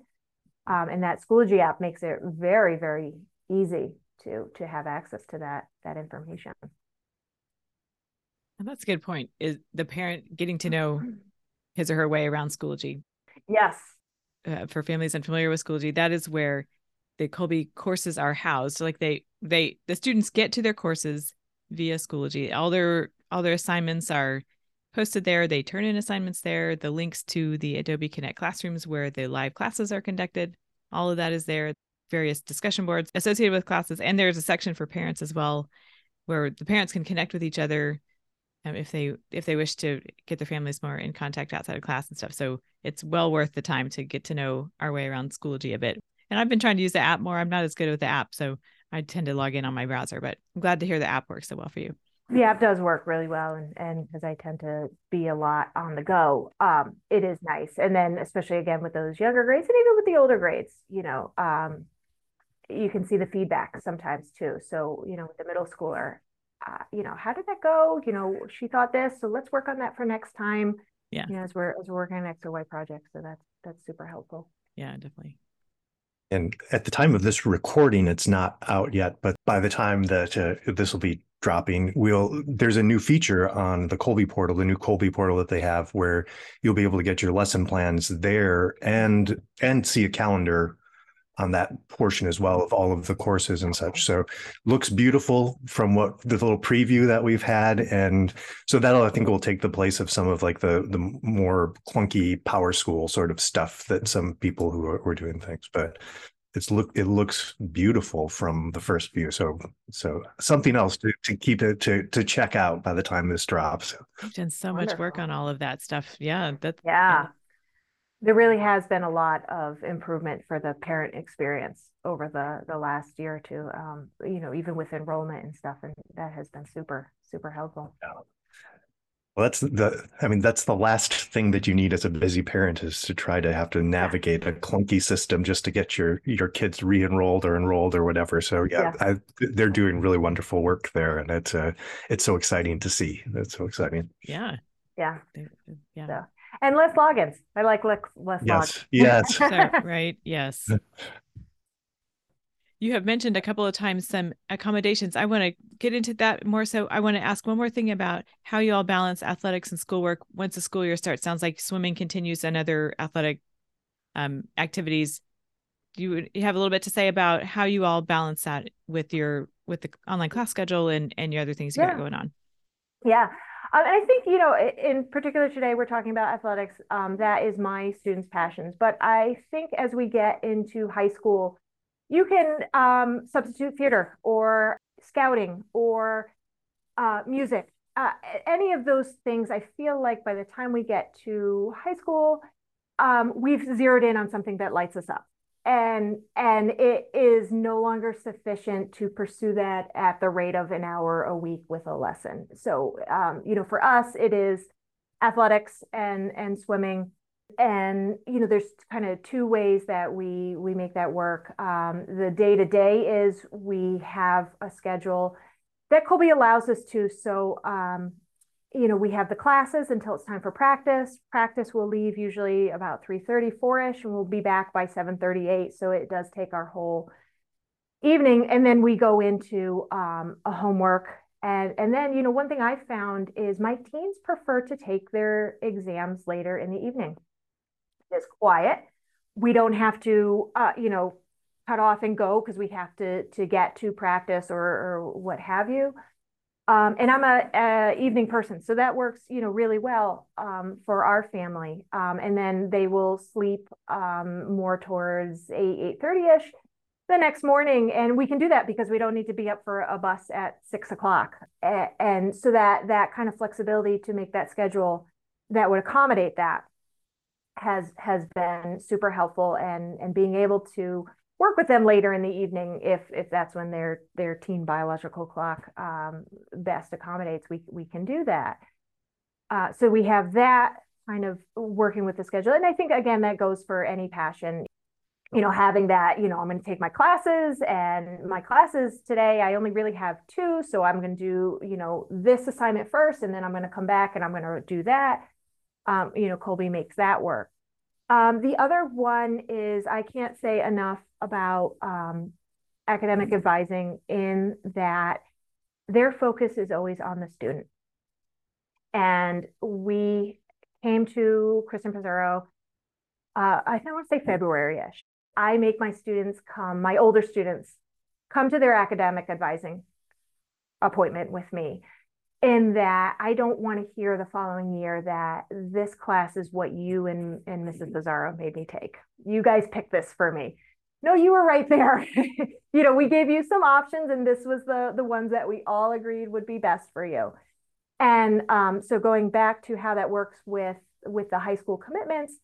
Um, and that schoology app makes it very very easy to to have access to that that information that's a good point. Is the parent getting to know his or her way around Schoology? Yes. Uh, for families unfamiliar with Schoology, that is where the Kolbe courses are housed. So like they they the students get to their courses via Schoology. All their all their assignments are posted there. They turn in assignments there. The links to the Adobe Connect classrooms where the live classes are conducted, all of that is there. Various discussion boards associated with classes, and there's a section for parents as well, where the parents can connect with each other um, if they if they wish to get their families more in contact outside of class and stuff. So it's well worth the time to get to know our way around Schoology a bit. And I've been trying to use the app more. I'm not as good with the app, so I tend to log in on my browser. But I'm glad to hear the app works so well for you. The app does work really well, and and because I tend to be a lot on the go, um, it is nice. And then especially again with those younger grades, and even with the older grades, you know, um, you can see the feedback sometimes too. So you know, with the middle schooler, uh, you know, how did that go? You know, she thought this, so let's work on that for next time. Yeah. You know, as we're as we're working on X or Y projects. So that's that's super helpful. Yeah, definitely. And at the time of this recording, it's not out yet, but by the time that uh, this will be dropping, we'll there's a new feature on the Kolbe portal, the new Kolbe portal that they have, where you'll be able to get your lesson plans there and and see a calendar on that portion as well of all of the courses and such. Uh-huh. So looks beautiful from what the little preview that we've had. And so that'll, I think will take the place of some of like the, the more clunky PowerSchool sort of stuff that some people who are, were doing things, but it's look, it looks beautiful from the first view. So, so something else to, to keep it, to, to check out by the time this drops. You've done so Wonderful. much work on all of that stuff. Yeah. That's yeah there really has been a lot of improvement for the parent experience over the the last year or two um, you know even with enrollment and stuff and that has been super super helpful Well, that's the, I mean, that's the last thing that you need as a busy parent is to try to have to navigate a clunky system just to get your your kids re-enrolled or enrolled or whatever. So yeah, yeah. I, they're doing really wonderful work there, and it's uh, it's so exciting to see. That's so exciting. Yeah, yeah, yeah. So, and less logins. I like less less yes. logins. Yes, so, right. Yes. You have mentioned a couple of times some accommodations. I want to get into that more. So I want to ask one more thing about how you all balance athletics and schoolwork once the school year starts. Sounds like swimming continues and other athletic um, activities. Do you, you have a little bit to say about how you all balance that with your with the online class schedule and and your other things you yeah. got going on? Yeah. Um, and I think, you know, in particular today, we're talking about athletics. Um, that is my students' passions. But I think as we get into high school, you can um, substitute theater or scouting or uh, music. Uh, any of those things, I feel like by the time we get to high school, um, we've zeroed in on something that lights us up. And, and it is no longer sufficient to pursue that at the rate of an hour a week with a lesson. So, um, you know, for us, it is athletics and, and swimming. And you know there's kind of two ways that we we make that work. Um, the day to day is we have a schedule that kolbe allows us to. So um, you know we have the classes until it's time for practice. Practice will leave usually about 3.30 4ish and we'll be back by 7.38 so it does take our whole evening. And then we go into um, a homework. And, and then you know one thing i found is my teens prefer to take their exams later in the evening. It's quiet. We don't have to, uh, you know, cut off and go because we have to to get to practice or, or what have you. Um, and I'm a, a, evening person, so that works, you know, really well um, for our family. Um, and then they will sleep um, more towards eight eight thirty ish the next morning, and we can do that because we don't need to be up for a bus at six o'clock. And so that that kind of flexibility to make that schedule that would accommodate that has has been super helpful and and being able to work with them later in the evening if if that's when their their teen biological clock um, best accommodates we we can do that. Uh, so we have that kind of working with the schedule. And i think again that goes for any passion. You know having that you know i'm going to take my classes and my classes today i only really have two so i'm going to do you know this assignment first and then i'm going to come back and i'm going to do that. Um, you know, Kolbe makes that work. Um, the other one is I can't say enough about um, academic advising in that their focus is always on the student. And we came to Kristen Pizarro, uh, I think I want to say February-ish. I make my students come, my older students, come to their academic advising appointment with me in that I don't want to hear the following year that this class is what you and, and Mrs. Pizarro made me take. You guys picked this for me. No, you were right there. you know, we gave you some options and this was the the ones that we all agreed would be best for you. And um, so going back to how that works with with the high school commitments,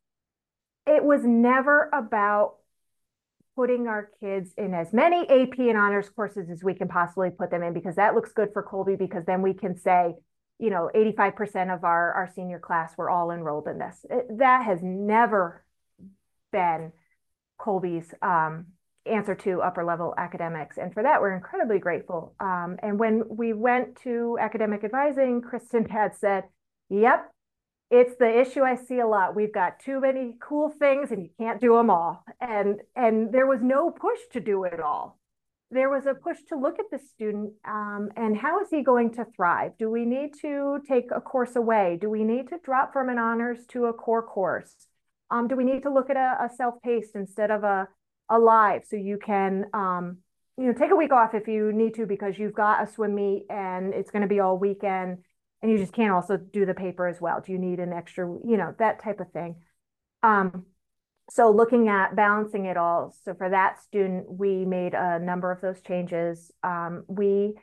it was never about putting our kids in as many AP and honors courses as we can possibly put them in because that looks good for Kolbe because then we can say, you know, 85% of our, our senior class were all enrolled in this. It, that has never been Kolbe's um, answer to upper level academics. And for that, we're incredibly grateful. Um, and when we went to academic advising, Kristen had said, yep, it's the issue I see a lot. We've got too many cool things and you can't do them all. And and there was no push to do it all. There was a push to look at the student um, and how is he going to thrive? Do we need to take a course away? Do we need to drop from an honors to a core course? Um, do we need to look at a, a self-paced instead of a, a live so you can um, you know take a week off if you need to because you've got a swim meet and it's going to be all weekend and you just can't also do the paper as well. Do you need an extra, you know, that type of thing. Um, so looking at balancing it all. So for that student, we made a number of those changes. Um, we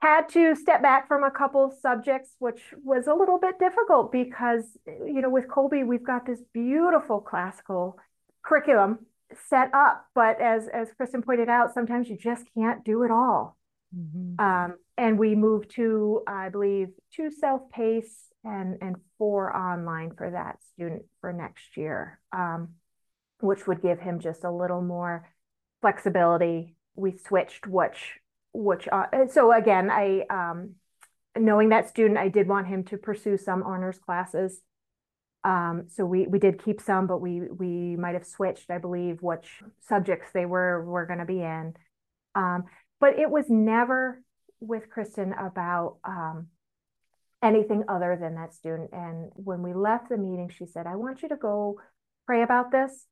had to step back from a couple subjects, which was a little bit difficult because, you know, with Kolbe, we've got this beautiful classical curriculum set up. But as, as Kristen pointed out, sometimes you just can't do it all. Mm-hmm. Um, and we moved to, I believe, two self-pace and, and four online for that student for next year, um, which would give him just a little more flexibility. We switched which, which, uh, so again, I, um, knowing that student, I did want him to pursue some honors classes. Um, so we we did keep some, but we we might have switched, I believe, which subjects they were were going to be in. Um, but it was never with Kristen about um, anything other than that student. And when we left the meeting, she said, "I want you to go pray about this.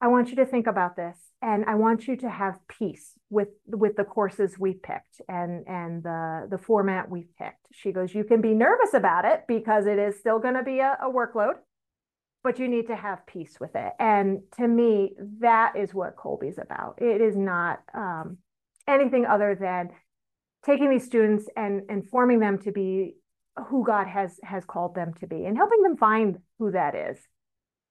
I want you to think about this, and I want you to have peace with with the courses we picked and and the the format we picked." She goes, "You can be nervous about it because it is still going to be a, a workload." but you need to have peace with it. And to me, that is what Kolbe's about. It is not um, anything other than taking these students and, and forming them to be who God has has called them to be and helping them find who that is.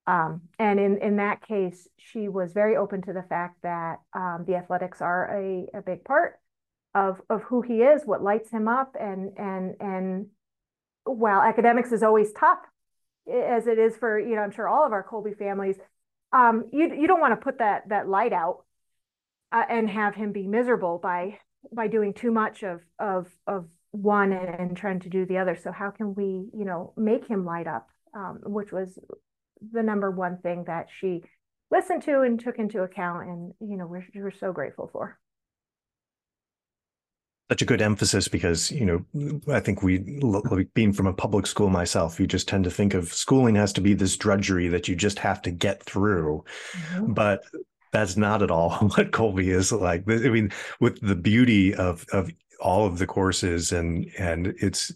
Um, and in, in that case, she was very open to the fact that um, the athletics are a, a big part of, of who he is, what lights him up. And, and, and while academics is always tough, as it is for you know I'm sure all of our Kolbe families. Um, you you don't want to put that that light out uh, and have him be miserable by by doing too much of of of one and, and, trying to do the other. So how can we you know make him light up, um, which was the number one thing that she listened to and took into account, and you know we're we're so grateful for. Such a good emphasis because you know i think we being from a public school myself you just tend to think of schooling has to be this drudgery that you just have to get through. Mm-hmm. but that's not at all what kolbe is like. I mean with the beauty of of all of the courses and and it's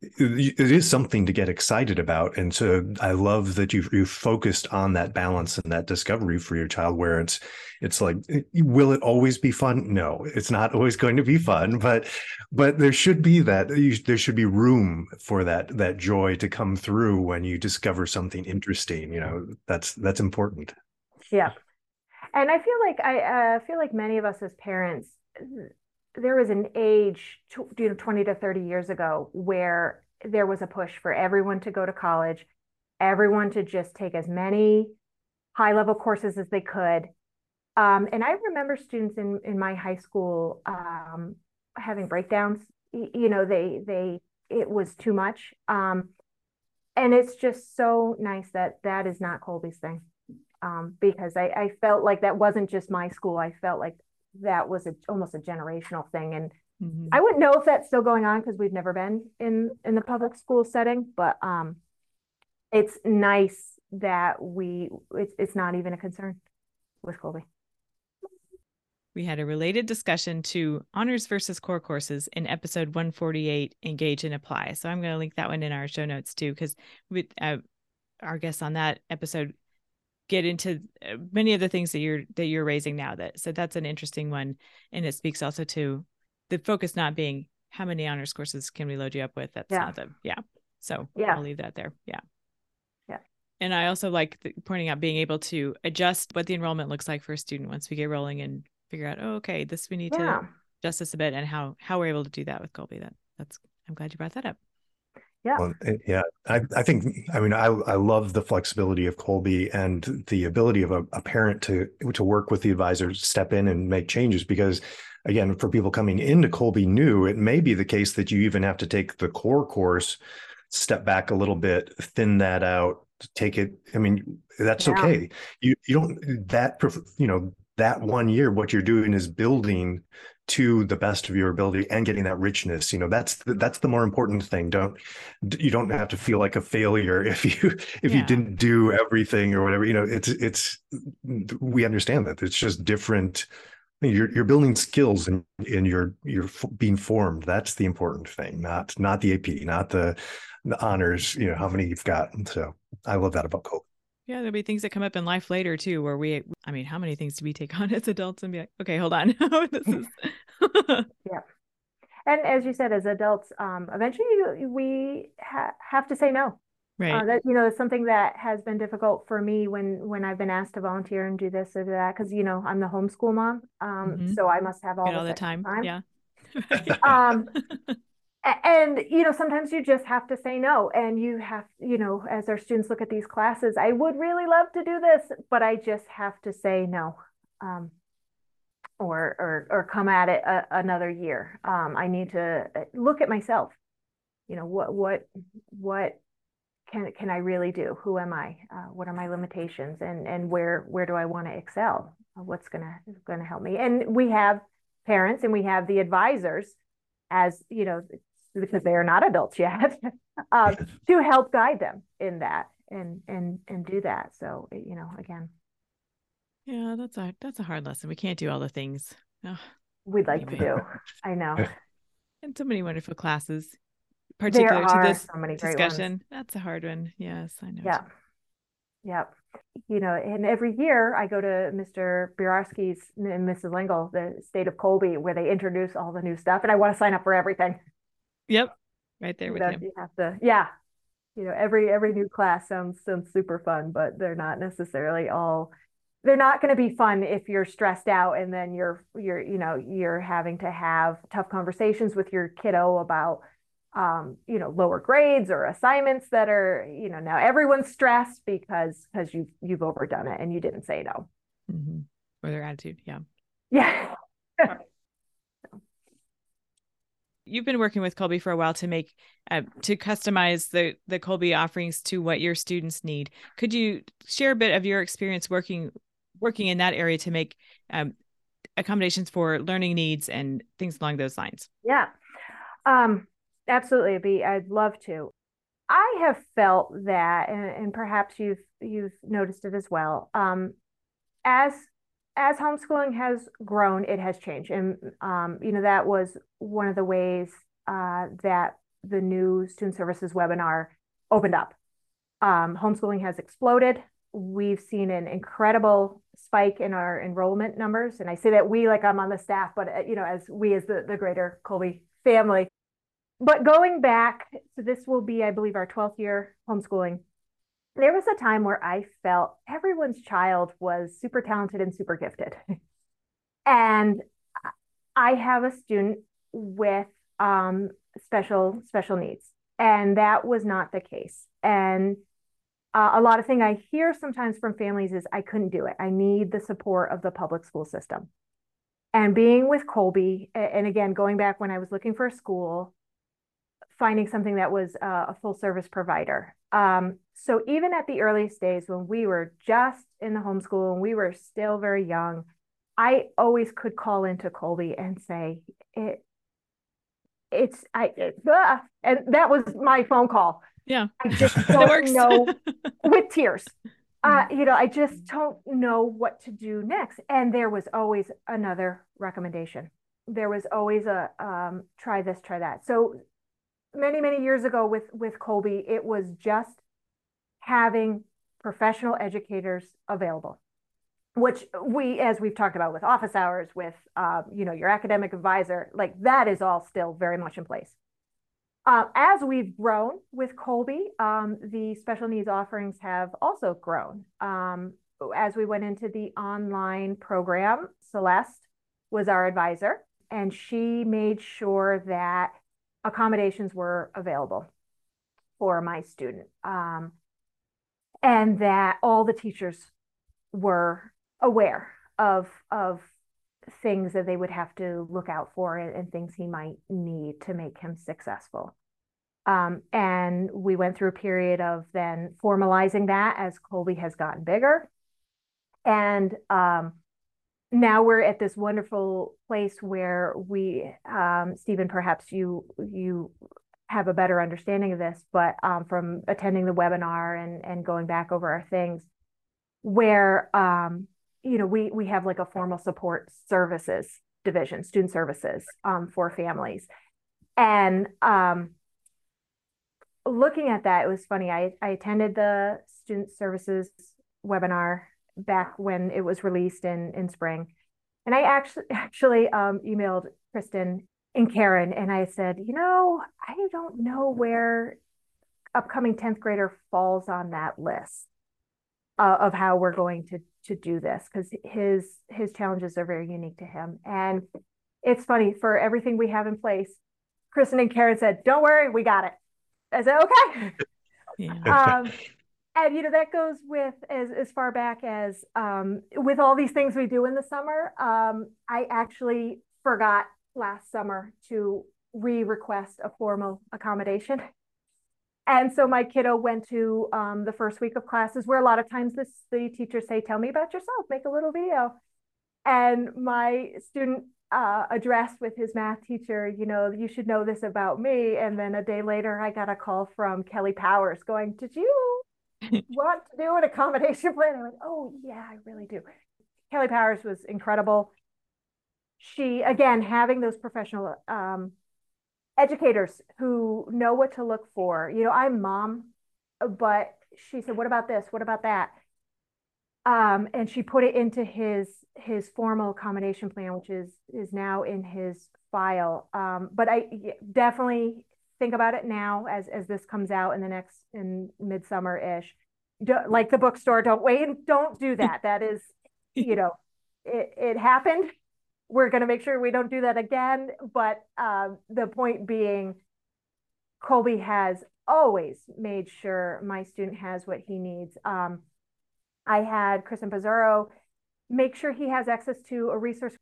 it is something to get excited about and so i love that you've, you've focused on that balance and that discovery for your child where it's it's like eh, will it always be fun? No it's not always going to be fun but but there should be that there should be room for that that joy to come through when you discover something interesting you know that's that's important. Yeah. And i feel like i uh, feel like many of us as parents there was an age, you know, 20 to 30 years ago where there was a push for everyone to go to college, everyone to just take as many high level courses as they could. Um, and I remember students in, in my high school um, having breakdowns. You know, they, they, it was too much. Um, and it's just so nice that that is not Kolbe's thing. Um, because I, I felt like that wasn't just my school. I felt like that was a, almost a generational thing. And mm-hmm. I wouldn't know if that's still going on because we've never been in in the public school setting, but um, it's nice that we it's it's not even a concern with Kolbe. We had a related discussion to honors versus core courses in episode 148, Engage and Apply. So I'm going to link that one in our show notes too, because we, uh, our guests on that episode get into uh, many of the things that you're that you're raising now that so that's an interesting one and it speaks also to the focus not being how many honors courses can we load you up with? That's yeah. not the yeah so yeah. I'll leave that there yeah. Yeah. And i also like the, pointing out being able to adjust what the enrollment looks like for a student once we get rolling and figure out oh okay this we need yeah. to adjust this a bit and how how we're able to do that with kolbe that that's i'm glad you brought that up yeah. Well, eh, yeah. I, I think, I mean, I, I love the flexibility of Kolbe and the ability of a, a parent to, to work with the advisor, step in and make changes because again, for people coming into Kolbe new, it may be the case that you even have to take the core course, step back a little bit, thin that out, take it. I mean, that's yeah. okay. You, you don't, that, you know, that one year, what you're doing is building to the best of your ability and getting that richness you know that's the, that's the more important thing. Don't you don't have to feel like a failure if you if yeah. you didn't do everything or whatever you know it's it's we understand that. It's just different. You're you're building skills and and you're you're being formed. That's the important thing not not the ap not the the honors you know how many you've got so i love that about Kolbe yeah, there'll be things that come up in life later too, where we, I mean, how many things do we take on as adults and be like, okay, hold on, this is. yeah, and as you said, as adults, um, eventually we ha- have to say no. Uh, right. Uh, that you know, it's something that has been difficult for me when when I've been asked to volunteer and do this or do that because you know I'm the homeschool mom, um, mm-hmm. so I must have all, all the time. time. Yeah. um, and you know sometimes you just have to say no and you have you know as our students look at these classes i would really love to do this but i just have to say no um, or or or come at it a, another year. Um, i need to uh, look at myself. You know what what what can can i really do? Who am i? Uh, what are my limitations? And and where where do i want to excel? What's gonna gonna help me? And we have parents and we have the advisors as you know because they are not adults yet, um, to help guide them in that and and and do that. So you know, again, yeah, that's a that's a hard lesson. We can't do all the things oh, we'd like to do. I know. And so many wonderful classes, particular to this so many discussion. That's a hard one. Yes, I know. Yeah. Yep. You know, and every year I go to Mr. Biarski's and Mrs. Lingle, the state of Kolbe, where they introduce all the new stuff, and I want to sign up for everything. Yep. Right there with him. You have to, yeah. You know, every every new class sounds sounds super fun, but they're not necessarily all they're not going to be fun if you're stressed out and then you're you're you know you're having to have tough conversations with your kiddo about um, you know lower grades or assignments that are you know now everyone's stressed because because you you've overdone it and you didn't say no mm-hmm. or their attitude yeah yeah you've been working with Kolbe for a while to make uh, to customize the the Kolbe offerings to what your students need. Could you share a bit of your experience working working in that area to make um, accommodations for learning needs and things along those lines? Yeah, um, absolutely, Be I'd love to. I have felt that, and, and, perhaps you've you've noticed it as well. Um, as as homeschooling has grown, it has changed. And, um, you know, that was one of the ways uh, that the new student services webinar opened up. Um, homeschooling has exploded. We've seen an incredible spike in our enrollment numbers. And I say that we, like I'm on the staff, but, uh, you know, as we as the, the greater Kolbe family. But going back, so this will be, I believe, our 12th year homeschooling there was a time where I felt everyone's child was super talented and super gifted. and I have a student with um, special special needs, and that was not the case. And uh, a lot of thing I hear sometimes from families is I couldn't do it. I need the support of the public school system. And being with Kolbe, and again going back when I was looking for a school, finding something that was uh, a full service provider. Um, so even at the earliest days when we were just in the homeschool and we were still very young, I always could call into Kolbe and say, it, it's, I, it, uh, and that was my phone call. Yeah. I just don't know with tears. Uh, you know, I just don't know what to do next. And there was always another recommendation. There was always a um, try this, try that. So many many years ago with with kolbe it was just having professional educators available, which we, as we've talked about with office hours, with uh, you know your academic advisor, like that is all still very much in place. Uh, as we've grown with kolbe um, the special needs offerings have also grown. Um, as we went into the online program, Celeste was our advisor, and she made sure that accommodations were available for my student. Um, and that all the teachers were aware of, of things that they would have to look out for and, and things he might need to make him successful. Um, and we went through a period of then formalizing that as Kolbe has gotten bigger. And um, now we're at this wonderful place where we, um, Steven, perhaps you you have a better understanding of this, but um, from attending the webinar and and going back over our things, where um, you know we we have like a formal support services division, student services um, for families, and um, looking at that, it was funny. I I attended the student services webinar back when it was released in in spring. And I actually actually um, emailed Kristen and Karen, and I said, you know, I don't know where upcoming 10th grader falls on that list uh, of how we're going to to do this because his his challenges are very unique to him. And it's funny for everything we have in place, Kristen and Karen said, "Don't worry, we got it." I said, "Okay." Yeah. um, and you know that goes with as as far back as um, with all these things we do in the summer. Um, I actually forgot last summer to re-request a formal accommodation. And so my kiddo went to um, the first week of classes where a lot of times this, the teachers say, tell me about yourself, make a little video. And my student uh, addressed with his math teacher, you know, you should know this about me. And then a day later, I got a call from Kelly Powers going, did you want to do an accommodation plan? I went, oh, yeah, I really do. Kelly Powers was incredible. She, again, having those professional um, educators who know what to look for. You know, I'm mom, but she said, what about this? What about that? Um, and she put it into his his formal accommodation plan, which is is now in his file. Um, but I definitely think about it now as as this comes out in the next in midsummer ish. Like the bookstore, don't wait, and don't do that. That is, you know, it it happened we're going to make sure we don't do that again. But um, the point being, Kolbe has always made sure my student has what he needs. Um, I had Kristen Pizarro make sure he has access to a resource.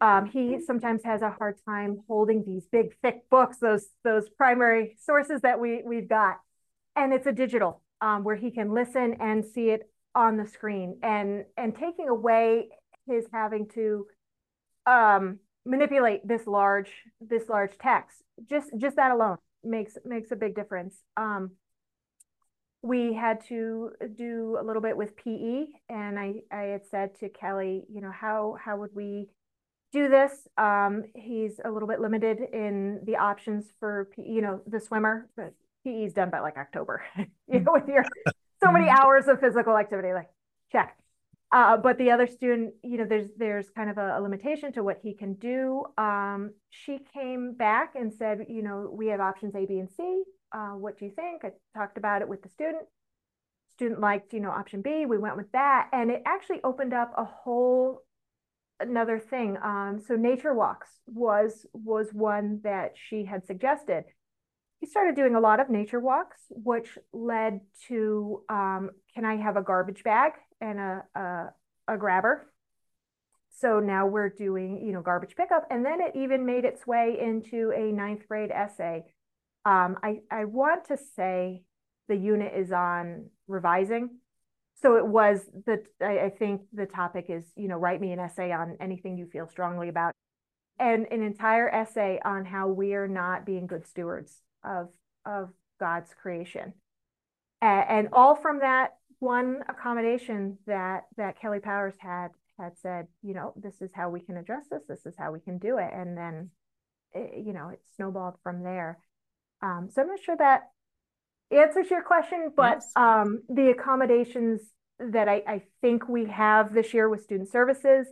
Um, he sometimes has a hard time holding these big, thick books, those those primary sources that we we've got, and it's a digital um, where he can listen and see it on the screen, and and taking away his having to um, manipulate this large this large text. Just just that alone makes makes a big difference. Um, we had to do a little bit with PE, and I I had said to Kelly, you know, how how would we do this? Um, he's a little bit limited in the options for you know the swimmer, but PE is done by like October. you know, with your so many mm-hmm. hours of physical activity, like check. Uh, but the other student, you know, there's there's kind of a, a limitation to what he can do. Um, she came back and said, you know, we have options A, B, and C. Uh, what do you think? I talked about it with the student. Student liked, you know, option B. We went with that, and it actually opened up a whole another thing. Um, so nature walks was was one that she had suggested. He started doing a lot of nature walks, which led to um, can I have a garbage bag and a, a, a grabber. So now we're doing, you know, garbage pickup. And then it even made its way into a ninth grade essay. Um, I, I want to say the unit is on revising. So it was the, I, I think the topic is, you know, write me an essay on anything you feel strongly about and an entire essay on how we are not being good stewards of, of God's creation. And, and all from that one accommodation that that Kelly Powers had had said, you know, this is how we can address this. This is how we can do it, and then, it, eh, you know, it snowballed from there. Um, so I'm not sure that answers your question, but yes. um, the accommodations that I, I think we have this year with student services,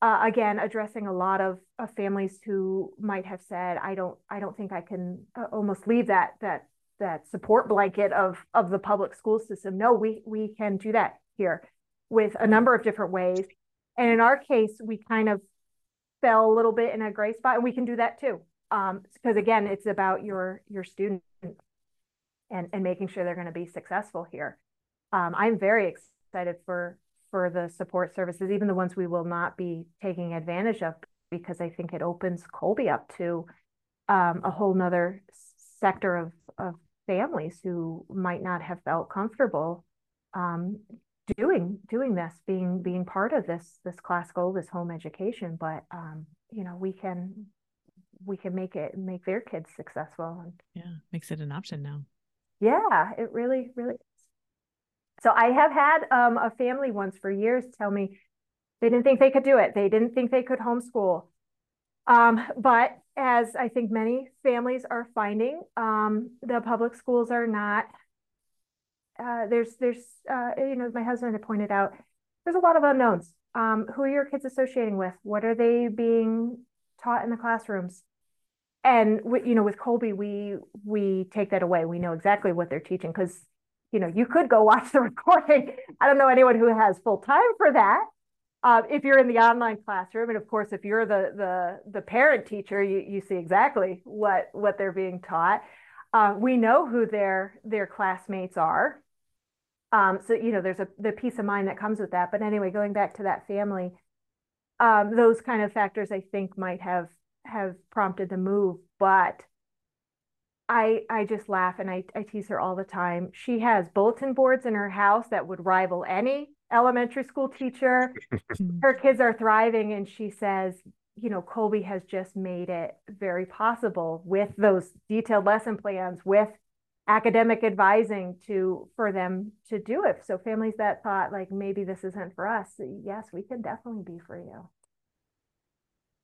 uh, again, addressing a lot of, of families who might have said, I don't, I don't think I can uh, almost leave that that that support blanket of of the public school system. No, we we can do that here with a number of different ways. And in our case, we kind of fell a little bit in a gray spot, and we can do that too. Um, because again, it's about your your student and and making sure they're going to be successful here. Um, I'm very excited for for the support services, even the ones we will not be taking advantage of, because I think it opens Kolbe up to um, a whole nother sector of of families who might not have felt comfortable um, doing doing this, being being part of this this classical, this home education. But um, you know, we can we can make it make their kids successful. And, yeah, makes it an option now. Yeah, it really really. Is. So I have had um, a family once for years tell me they didn't think they could do it. They didn't think they could homeschool. Um, but as I think many families are finding, um, the public schools are not. Uh, there's, there's, uh, you know, my husband had pointed out, there's a lot of unknowns. Um, who are your kids associating with? What are they being taught in the classrooms? And you know, with Kolbe, we we take that away. We know exactly what they're teaching because you know you could go watch the recording. I don't know anyone who has full time for that, uh, if you're in the online classroom, and of course, if you're the the the parent teacher, you you see exactly what what they're being taught. Uh, we know who their their classmates are. Um, so you know, there's a the peace of mind that comes with that. But anyway, going back to that family, um, those kind of factors I think might have have prompted the move. But I I just laugh and I, I tease her all the time. She has bulletin boards in her house that would rival any elementary school teacher. her kids are thriving, and she says, you know, Kolbe has just made it very possible with those detailed lesson plans, with academic advising to for them to do it. So families that thought like maybe this isn't for us, yes, we can definitely be for you.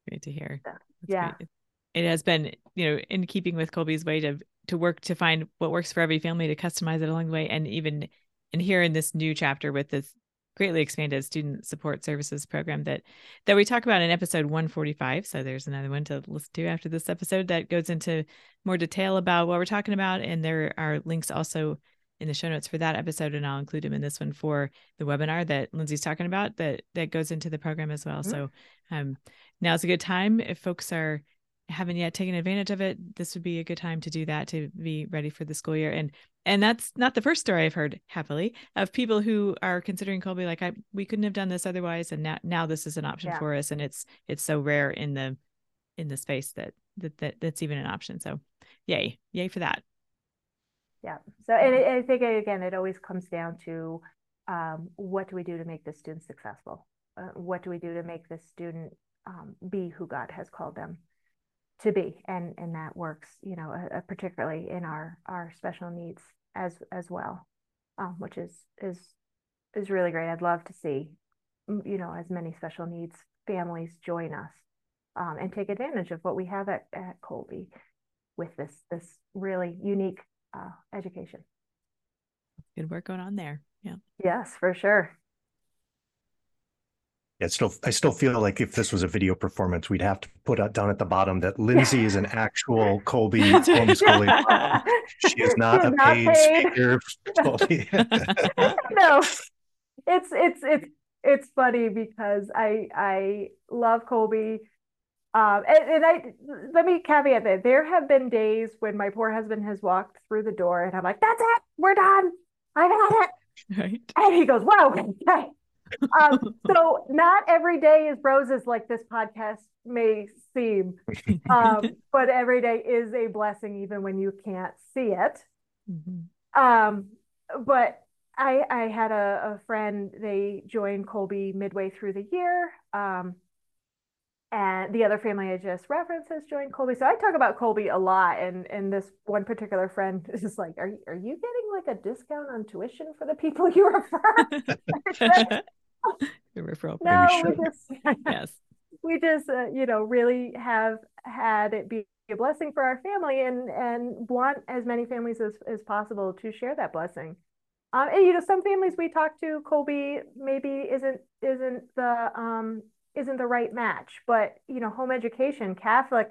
Great to hear. That's yeah. Great. It has been, you know, in keeping with Kolbe's way to to work to find what works for every family to customize it along the way. And even and here in this new chapter with this greatly expanded student support services program that that we talk about in episode 145 so there's another one to listen to after this episode that goes into more detail about what we're talking about and there are links also in the show notes for that episode and I'll include them in this one for the webinar that Lindsey's talking about that that goes into the program as well. Mm-hmm. So um now's a good time if folks are haven't yet taken advantage of it, this would be a good time to do that to be ready for the school year. And and that's not the first story I've heard happily of people who are considering Kolbe like I we couldn't have done this otherwise, and now now this is an option yeah. for us, and it's it's so rare in the in the space that that, that that's even an option. So, yay, yay for that. Yeah. So and I think again, it always comes down to um, what do we do to make the student successful? Uh, what do we do to make the student um, be who God has called them to be. And and that works you know uh, particularly in our our special needs as as well um, which is is is really great. I'd love to see you know as many special needs families join us um, and take advantage of what we have at, at kolbe with this this really unique uh, education. Good work going on there. Yeah. Yes for sure it's still I still feel like if this was a video performance, we'd have to put out down at the bottom that Lindsey is an actual Kolbe homeschooling. she is not a not paid, paid, speaker. no, it's it's it's it's funny because I I love Kolbe. Um, and, and I let me caveat that there have been days when my poor husband has walked through the door and I'm like, "That's it, we're done, I got it." Right. And he goes, "Whoa, okay." Um, so not every day is roses like this podcast may seem, um, but every day is a blessing, even when you can't see it. Mm-hmm. Um, but I, I had a, a, friend, they joined Kolbe midway through the year. And the other family I just referenced has joined Kolbe. So I talk about Kolbe a lot. And, and this one particular friend is like, are, are you getting like a discount on tuition for the people you refer? referral. No, sure. we just, yes. We just, uh, you know, really have had it be a blessing for our family and and want as many families as, as possible to share that blessing. Um, and you know, some families we talk to, Kolbe maybe isn't isn't the um isn't the right match, but you know, home education, Catholic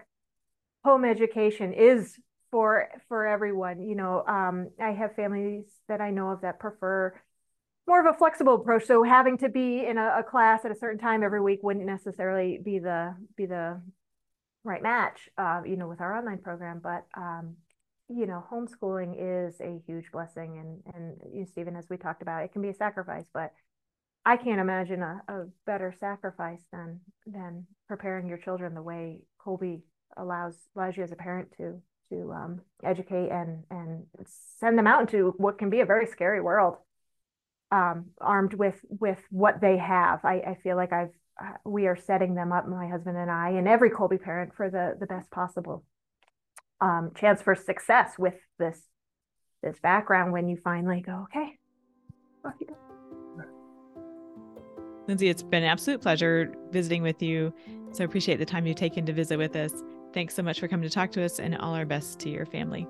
home education is for for everyone. You know, um, I have families that I know of that prefer more of a flexible approach. So having to be in a, a, class at a certain time every week wouldn't necessarily be the be the right match, uh, you know, with our online program. But um, you know, homeschooling is a huge blessing, and and you, know, Steven, as we talked about, it can be a sacrifice, but I can't imagine a, a better sacrifice than than preparing your children the way Kolbe allows allows you as a parent to to um, educate and and send them out into what can be a very scary world um, armed with with what they have. I, I feel like I've uh, we are setting them up, my husband and I, and every Kolbe parent for the the best possible um, chance for success with this this background. When you finally go, okay, Lindsey, it's been an absolute pleasure visiting with you. So appreciate the time you've taken to visit with us. Thanks so much for coming to talk to us, and all our best to your family.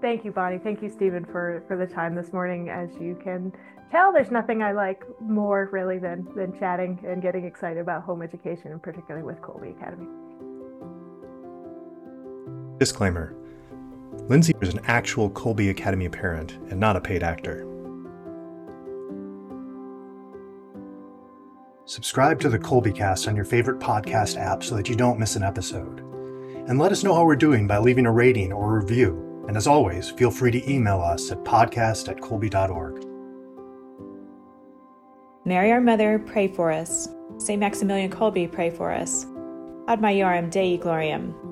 Thank you, Bonnie. Thank you, Steven, for for the time this morning. As you can tell there's nothing I like more really than than chatting and getting excited about home education and particularly with Kolbe Academy. Disclaimer. Lindsey is an actual Kolbe Academy parent and not a paid actor. Subscribe to the Kolbecast on your favorite podcast app so that you don't miss an episode. And let us know how we're doing by leaving a rating or a review. And as always, feel free to email us at podcast at kolbe.org. Mary, our Mother, pray for us. St. Maximilian Kolbe, pray for us. Ad Maiorem Dei Gloriam.